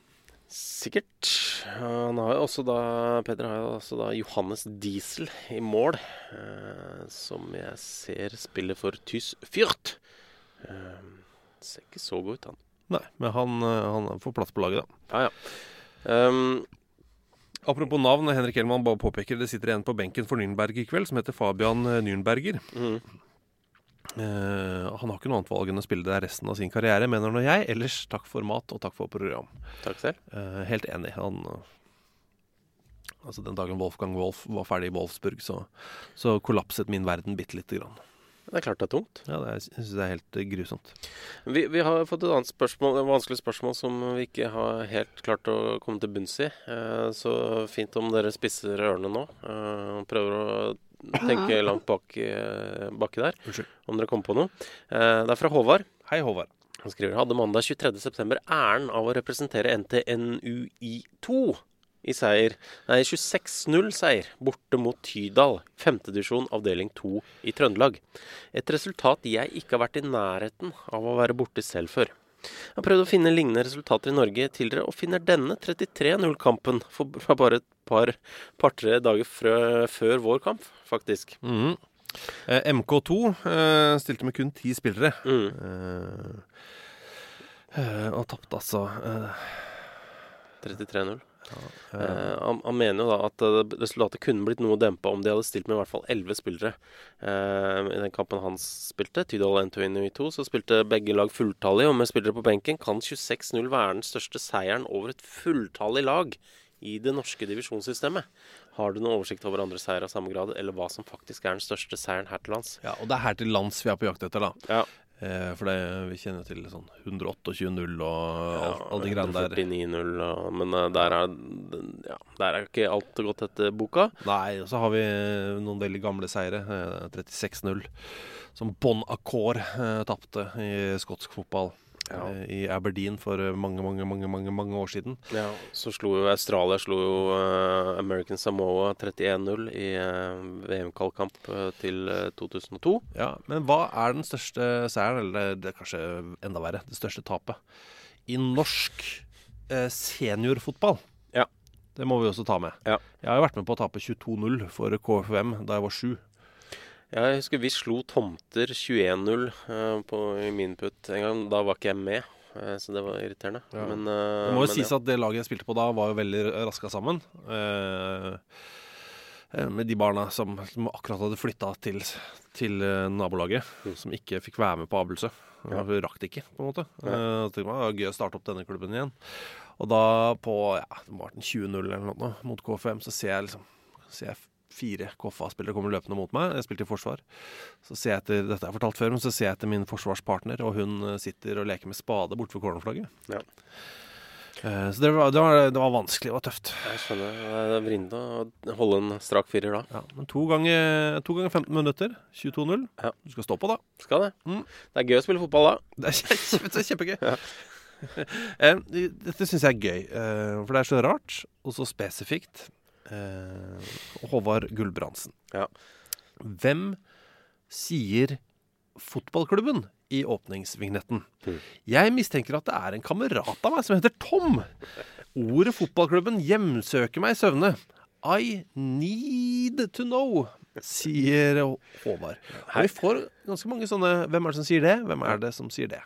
Sikkert. Han har jo også da Peder har jo også da Johannes Diesel i mål, eh, som jeg ser spiller for Tys Fyrt. Eh, ser ikke så god ut, han. Nei, men han, eh, han får plass på laget, da. Ja, ja. Um, Apropos navn, Henrik Hellmann bare påpeker det sitter en på benken for Nürnberg i kveld som heter Fabian eh, Nürnberger. mm. Eh, han har ikke noe annet valg enn å spille der resten av sin karriere, mener nå jeg. Ellers takk for mat og takk for program. Takk selv. Uh, helt enig. Han uh, Altså Den dagen Wolfgang Wolf var ferdig i Wolfsburg, så, så kollapset min verden bitte lite grann. Det er klart det er tungt. Ja, det er, jeg syns det er helt grusomt. Vi, vi har fått et annet spørsmål, et vanskelig spørsmål som vi ikke har helt klart å komme til bunns i. Eh, så fint om dere spisser ørene nå og prøver å tenke langt bak, eh, baki der. Unnskyld. Om dere kommer på noe. Eh, det er fra Håvard. Hei, Håvard. Han skriver hadde mandag 23.9 æren av å representere NTNUI2 i seier. Nei, 26-0-seier borte mot Tydal, femtedivisjon avdeling 2 i Trøndelag. Et resultat jeg ikke har vært i nærheten av å være borte selv før. Jeg har prøvd å finne lignende resultater i Norge tidligere, og finner denne 33-0-kampen fra bare et par, par-tre dager før vår kamp, faktisk. Mm. Eh, MK2 eh, stilte med kun ti spillere. Mm. Eh, eh og tapte altså eh, 33-0. Ja, ja. Eh, han, mener jo da at resultatet kunne blitt noe dempa om de hadde stilt med i hvert fall elleve spillere. Eh, I den kampen han spilte, Tydal 1-2-2 så spilte begge lag fulltallig. Og med spillere på benken kan 26-0 være den største seieren over et fulltallig lag i det norske divisjonssystemet. Har du noen oversikt over andre seier av samme grad, eller hva som faktisk er den største seieren her til lands? Ja, og det er her til lands vi er på jakt etter, da. Ja. Eh, for det, vi kjenner til sånn 128-0 og alt, alle de greiene der. 49-0, men eh, der er, ja, der er ikke alt gått etter boka. Nei, og så har vi noen veldig gamle seire. Eh, 36-0. Som Bon Accord eh, tapte i skotsk fotball. Ja. eh, I Aberdeen for eh, mange, mange, mange mange, mange år siden. Ja, så slo jo Australia slo jo eh, American Samoa 31-0 i VM-kvalkamp til eh, 2002. Ja, Men hva er den største seieren, eller det er kanskje enda verre, det største tapet, i norsk seniorfotball? Ja. Det må vi også ta med. Ja. Jeg har jo vært med på å tape 22-0 for KFUM da jeg var sju. Jeg husker vi slo Tomter 21-0 eh, på i min putt en gang. Da var ikke jeg med, eh, så det var irriterende. Ja. Men, eh, Det må jo sies ja. at det laget jeg spilte på da, var jo veldig raska sammen. Eh, eh, med de barna som, som akkurat hadde flytta til, til nabolaget. nabolaget. Som ikke fikk være med på avlelse. Mm. Ja. Ja. Rakk det ikke, på en måte. Eh, så tenkte gøy å starte opp denne klubben igjen. Og da på ja, det var den 20-0 eller noe mot KFM, så ser jeg liksom ser jeg fire KFA-spillere kommer løpende mot meg. Jeg spilte i forsvar. Så ser jeg etter, Dette har fortalt før, men så ser jeg etter min forsvarspartner, og hun eh, sitter og leker med spade borte ved cornerflagget. Ja. Eh, Så det var, det, var, det var vanskelig, det var tøft. Jeg skjønner. Det er vrient å holde en strak firer da. Ja, men to ganger, to ganger 15 minutter, 22-0. Ja. Du skal stå på, da. Skal det. Mm. Det er gøy å spille fotball da. Det er kjempe, er kjempegøy. Ja. Eh, Dette syns jeg er gøy, for det er så rart og så spesifikt. Eh, Håvard Gulbrandsen. Ja. Hvem sier fotballklubben i åpningsvignetten? Mm. Jeg mistenker at det er en kamerat av meg som heter Tom. Ordet fotballklubben hjemsøker meg i søvne. I need to know, sier Håvard. Og vi får ganske mange sånne Hvem er det som sier det? Hvem er det som sier det?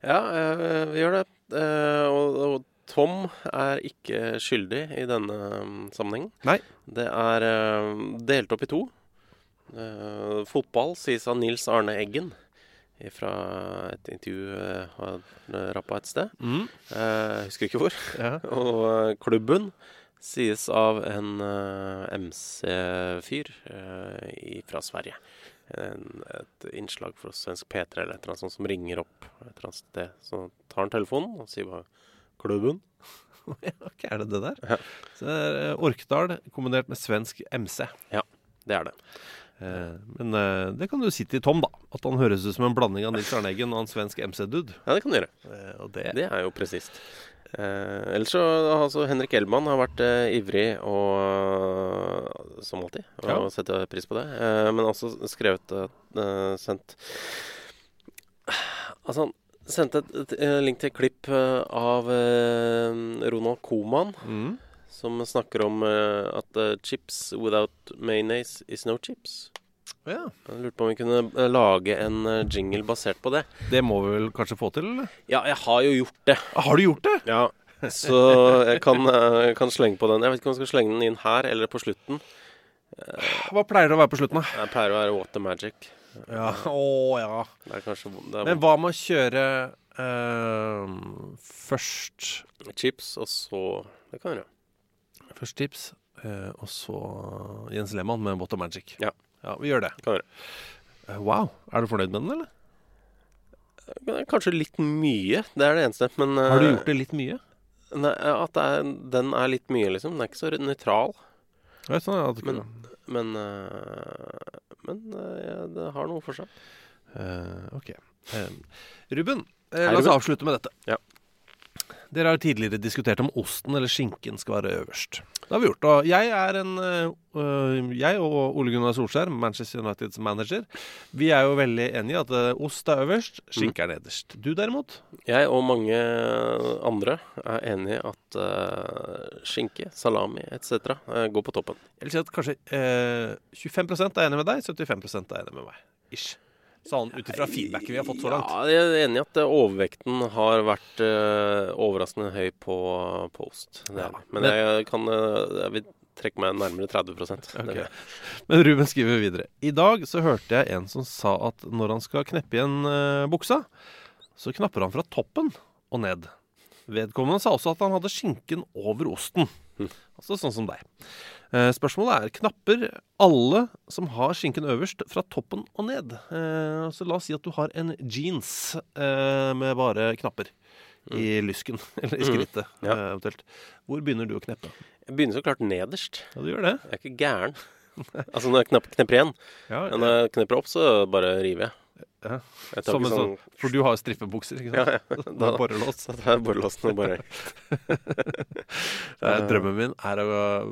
Ja, eh, vi gjør det. Eh, og, og Tom er ikke skyldig i denne um, sammenhengen. Nei. Det er eh, delt opp i to. Eh, fotball sies av Nils Arne Eggen fra et intervju uh, rappa et sted. Mm. Husker ikke hvor. Ja. Og klubben sies av en MC-fyr uh, fra Sverige. En, et innslag fra svensk P3 eller et eller annet sånt som ringer opp et eller annet sted. Så tar han telefonen og sier bare 'Klubben'. Hva er det det der? Ja. Så det er eh, Orkdal kombinert med svensk MC. Ja, Det er det. Eh, men eh, det kan du si til Tom, da. At han høres ut som en blanding av Nils Arne Eggen og en svensk MC-dude. Ja, det kan du gjøre. Eh, og det, Det er jo presist. Eh, ellers så har altså Henrik Elman har vært eh, ivrig og som alltid, og Ja. setter pris på det. Eh, men også skrevet eh, sendt Altså, sendte et, et, link til et klipp eh, av eh, Ronald Koman, Mm. som snakker om eh, at chips without mayonnaise is no chips. Ja. Jeg lurte på om vi kunne lage en jingle basert på det. Det må vi vel kanskje få til, eller? Ja, jeg har jo gjort det. Har du gjort det? Ja, så jeg kan, kan slenge på den. Jeg vet ikke om jeg skal slenge den inn her eller på slutten. Hva pleier det å være på slutten, da? Jeg pleier å være Water Magic. Ja, å ja. Det er kanskje det er Men hva med å kjøre eh, først chips, og så Det kan du gjøre. Først chips, eh, og så Jens Lehmann med Water Magic. Ja. ja vi gjør det. Kan gjøre. Eh, wow. Er du fornøyd med den, eller? Er Kanskje litt mye, det er det eneste. Men eh, Har du gjort det litt mye? Nei, at er, den er litt mye, liksom. Den er ikke så nøytral. Ja, sånn, ja, Men, men, eh, men eh, det har noe for seg. Eh, ok. Ruben, eh, Hei, la oss Ruben. avslutte med dette. Ja. Dere har tidligere diskutert om osten eller skinken skal være øverst. Det har vi gjort. Og jeg er en øh, øh, Jeg og Ole Gunnar Solskjær, Manchester Uniteds manager, vi er jo veldig enige at øh, ost er øverst, skinke er nederst. Du derimot? Jeg og mange andre er enig i at øh, skinke, salami etc. eh, går på toppen. Jeg vil si at kanskje øh, 25% er enig med deg, 75% er enig med meg. Ish. Sånn ut ifra feedbacket vi har fått så langt. Ja, jeg er enig i at eh, overvekten har vært uh, overraskende høy på, på ost. Det Ja. Men men- jeg kan uh, Jeg vil trekke meg nærmere 30 Det Ok. vil jeg. Men Ruben skriver videre. I dag så hørte jeg en som sa at når han skal kneppe igjen uh, buksa, så knapper han fra toppen og ned. Vedkommende sa også at han hadde skinken over osten. Altså sånn som deg. Eh, spørsmålet er knapper alle som har skinken øverst, fra toppen og ned? Eh, så la oss si at du har en jeans eh, med bare knapper i lysken, eller i skrittet Ja. eh, eventuelt. Hvor begynner du å kneppe? Jeg begynner så klart nederst. Ja, du gjør det? Jeg er ikke gæren. Altså når jeg knepper igjen. Ja, når jeg knepper opp, så bare river jeg. Ja. Som en sånn sånn, for du har jo strippebukser, ikke sant? Ja, ja. Da, borrelås. Da jeg borrelåsen og bare Eh, Drømmen min er å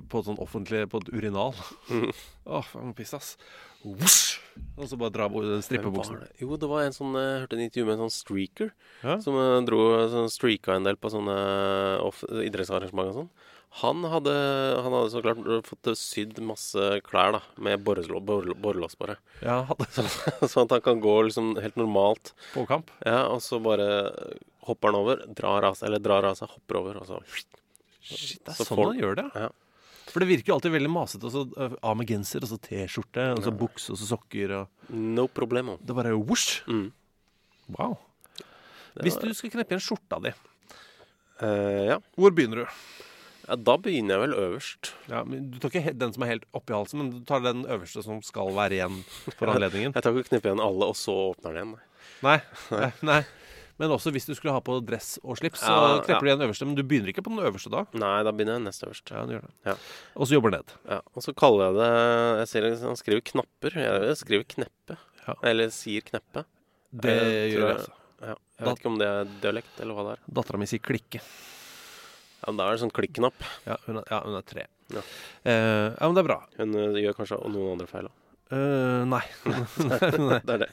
på et sånn offentlig På et urinal. Mm. Åh, må pisse, ass. Whoosh! Og så bare dra på Hvem strippebuksen. det? Jo, det var en sånn Jeg hørte en intervju med en sånn streaker Ja. som eh, dro sånn streaka en del på sånne off idrettsarrangement og sånn. Han hadde, han hadde så klart fått sydd masse klær da med borrelå- borrelå- borrelås, bare. Ja, hadde Sånn at han kan gå liksom helt normalt. på kamp. Ja, og så bare hopper han over, drar av seg, eller drar av seg, hopper over, og så Shit, det er Så sånn han gjør det, Ja. For det virker jo alltid veldig masete. øh, Av med genser, og så T-skjorte, og så bukse, og så sokker. og No problemo. Det bare whoosh! Mm. Wow. Hvis du skal kneppe igjen skjorta di, uh, ja. hvor begynner du? Ja. Da begynner jeg vel øverst. Ja, men Du tar ikke den som er helt oppi halsen, men du tar den øverste som skal være igjen for anledningen. Jeg tar ikke knippe igjen alle, og så åpner den igjen. Nei, nei, nei. Men også hvis du skulle ha på dress og slips, så Ja, knepper ja. du igjen øverste. Men du begynner ikke på den øverste da. Nei, da begynner jeg nest øverst. Ja, du gjør det. Ja. Og så jobber ned. Ja, og så kaller jeg det Jeg ser liksom, han skriver knapper. Jeg skriver kneppe. Ja. Eller sier kneppe. Det Jeg gjør jeg altså. Ja. Jeg vet ikke om det er dialekt, eller hva det er. Dattera mi sier klikke. Ja, Da er det sånn klikk-knapp. Ja, hun er, ja, hun er tre. Ja. Eh, ja, men det er bra. Hun eh, gjør kanskje noen andre feil òg. Eh, nei. nei. Det er det.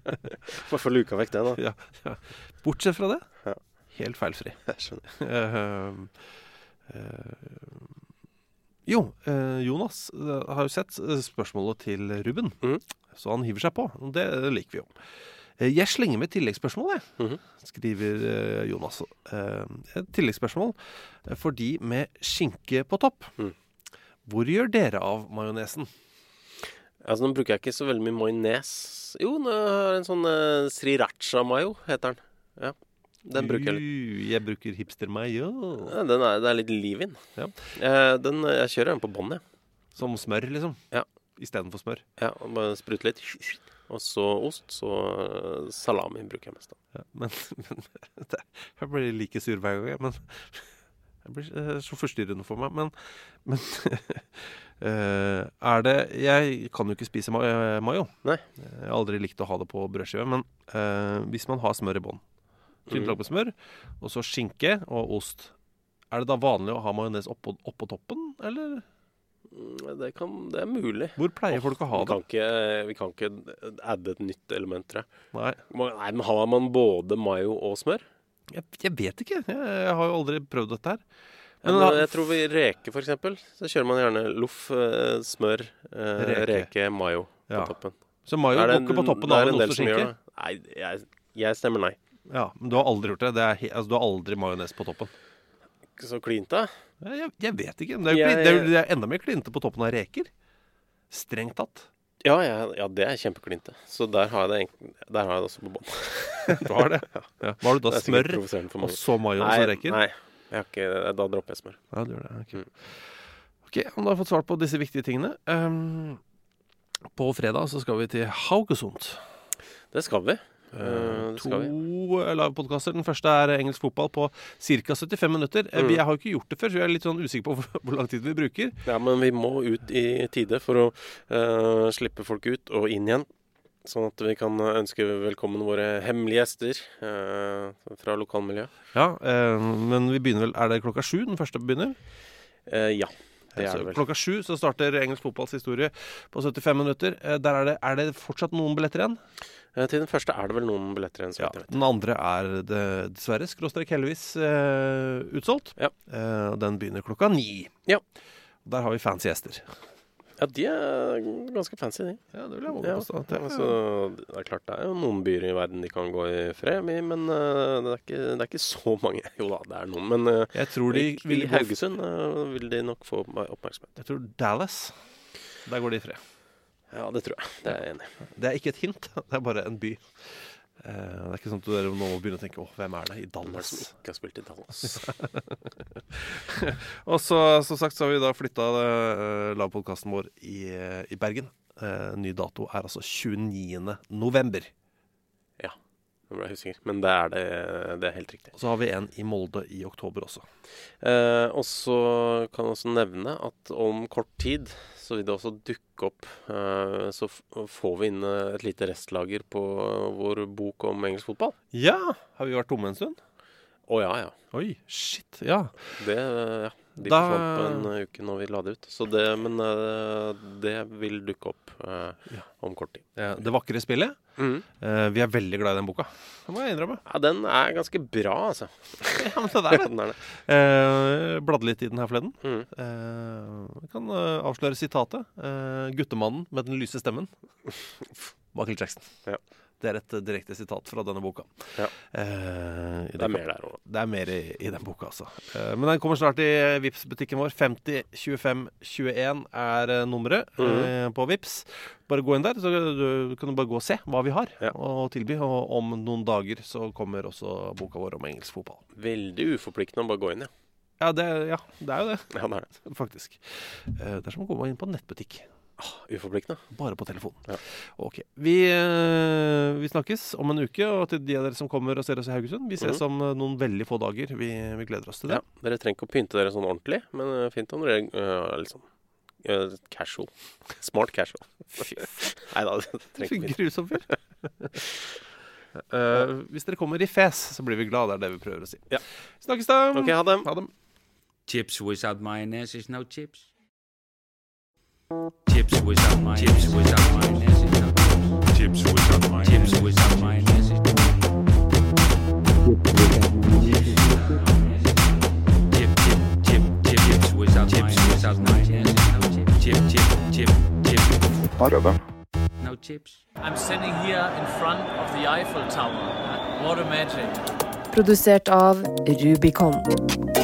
Bare få luka vekk det, da. Ja, ja. Bortsett fra det, Ja. helt feilfri. Jeg skjønner. Eh, eh, jo, eh, Jonas eh, har jo sett eh, spørsmålet til Ruben, Mhm. så han hiver seg på. og Det liker vi jo. Eh, Jeg slenger med et tilleggsspørsmål, jeg, Mhm. skriver eh, Jonas. Eh, Et tilleggsspørsmål eh, for de med skinke på topp. Mhm. Hvor gjør dere av majonesen? Altså, Nå bruker jeg ikke så veldig mye majones. Jo, nå har jeg en sånn uh, sriracha-mayo, heter den. Ja, Den bruker jeg litt. Uh, Jeg bruker hipster-mayo. Ja, den er, det er litt liv i. Ja. Eh, den. Jeg kjører den på bånn, jeg. Som smør, liksom. Ja. Istedenfor smør. Ja, og bare sprute litt. Og så ost. Så eh, salami bruker jeg mest. da. Ja, men, men det, jeg blir like sur hver gang. Men det blir eh, så forstyrrende for meg. Men, men eh, er det Jeg kan jo ikke spise ma mayo. Nei. Jeg har aldri likt å ha det på brødskive. Men uh, hvis man har smør i bånn, tynt Mhm. lag med smør, og så skinke og ost, er det da vanlig å ha majones oppå, oppå toppen, eller? Mm, Det, kan, det er mulig. Hvor pleier folk å ha Vi det? kan ikke, vi kan ikke adde et nytt element, tror jeg. Nei, Nei, men Har man både mayo og smør? jeg, jeg vet ikke. Jeg, jeg har jo aldri prøvd dette her. Ja, Men men jeg tror vi reker, eksempel, så kjører man gjerne loff, eh, smør, eh, Reke. reke. mayo på Ja. toppen. Så mayo går ikke på toppen av en en ost og skinke. Nei, jeg, jeg stemmer nei. Ja, men du har aldri gjort det? det er, altså, du har aldri majones på toppen? Ikke så klint, da. Ja, Jeg, jeg vet ikke. Det er, jo Jeg- det, er, det er enda mer klinte på toppen av reker. Strengt tatt. Ja, ja, ja, det er kjempeklinte. Så der har jeg det, der har jeg det også på bånn. Du har det? Ja. Du da? Det er Smør, og så mayo og reker? nei, jeg har ikke, da dropper jeg smør. Ja, du gjør det. Ok, Mm. Ok, om du har fått svart på disse viktige tingene Um, På fredag så skal vi til Haugesund. Det skal vi. Eh, Eh, det to livepodkaster. Den første er engelsk fotball på ca. 75 minutter. Eh, Mm. Vi har jo ikke gjort det før, så vi er litt sånn usikre på hvor, hvor lang tid vi bruker. Ja, men vi må ut i tide for å uh, slippe folk ut og inn igjen. Sånn at vi kan ønske velkommen våre hemmelige gjester uh, fra lokalmiljøet. Ja, eh, Men vi begynner vel Er det klokka sju den første begynner? Eh, ja. Klokka sju så starter engelsk fotballs historie på 75 minutter. Eh, Der er det, er det fortsatt noen billetter igjen? Eh, til den første er det vel noen billetter igjen, Ja. Den andre er det dessverre skråstrek heldigvis uh, utsolgt. Ja. Uh, den begynner klokka ni. Ja. Der har vi fancy gjester. Ja, de er ganske fancy, de. Ja, det vil jeg Ja, påstå. det altså, det er klart det er jo noen byer i verden de kan gå i fred i, men uh, det, er ikke, det er ikke så mange. Jo da, det er noen. Men uh, Jeg tror de i, vil i Haugesund uh, vil de nok få oppmerksomhet. Jeg tror Dallas. Der går de i fred. Ja, det tror jeg. Det er jeg enig i. Det er ikke et hint, det er bare en by. Eh, det er ikke sånn at dere nå må begynne å tenke 'Å, hvem er det i Dallas. som ikke har spilt i Dallas? Og så, som sagt, så har vi da flytta uh, lavpodkasten vår i, eh, i Bergen. Eh, ny dato er altså 29. november. Nå ble jeg usikker, men det er, det, det er helt riktig. Og så har vi en i Molde i oktober også. Eh, og så kan jeg også nevne at om kort tid så vil det også dukke opp eh, Så får vi inn eh, et lite restlager på vår bok om engelsk fotball. Ja! Har vi vært tomme en stund? Å ja, ja. Oi, shit. Ja. Det, ja. De Da- forsvant på en eh, uke når vi la det ut. Så det, men eh, det vil dukke opp eh, om kort tid. Ja, Det vakre spillet. Eh, vi er veldig glad i den boka. Det må jeg innrømme. Ja, den er ganske bra, altså. Ja, men det er det. den er det. Eh, bladde litt i den her forleden. Mm. Eh, jeg kan eh, avsløre sitatet. Eh, 'Guttemannen med den lyse stemmen'. Michael Jackson. Ja. Det er et eh, direkte sitat fra denne boka. Ja. Eh, Det er mer der òg. Det er mer i, i den boka, altså. Eh, men den kommer snart i vips butikken vår. 50 25 21 er nummeret mm -hmm. eh, på Vips. Bare gå inn der, så du, kan du bare gå og se hva vi har Ja. å tilby. Og om noen dager så kommer også boka vår om engelsk fotball. Veldig uforpliktende å bare gå inn, ja. Ja, det, ja, det er jo det, Ja, det er det. faktisk. Eh, det er som å gå inn på en nettbutikk. Uforpliktende. Bare på telefon. Ja. Ok. Vi, eh, vi snakkes om en uke, og til de av dere som kommer og ser oss i Haugesund, vi ses Mhm. om eh, noen veldig få dager. Vi, vi gleder oss til det. Ja, dere trenger ikke å pynte dere sånn ordentlig, men eh, fint om dere uh, er sånn eh, casual. Smart casual. Nei da, det trenger ikke. Grusom fyr. uh, hvis dere kommer i fes, så blir vi glad. Det er det vi prøver å si. Ja. Snakkes da. Okay, ha det. Ha det. Chips without mayonnaise is no chips. Chips without mayonnaise. Chips without mayonnaise is no chips. Chips without mayonnaise. Chips without mayonnaise. is no Chip, chip, chip, chip, chips without chips without mayonnaise. is No chips. Chip, chip, chip, chip. Whatever. No chips. I'm standing here in front of the Eiffel Tower. What a magic. Produsert av Rubicon.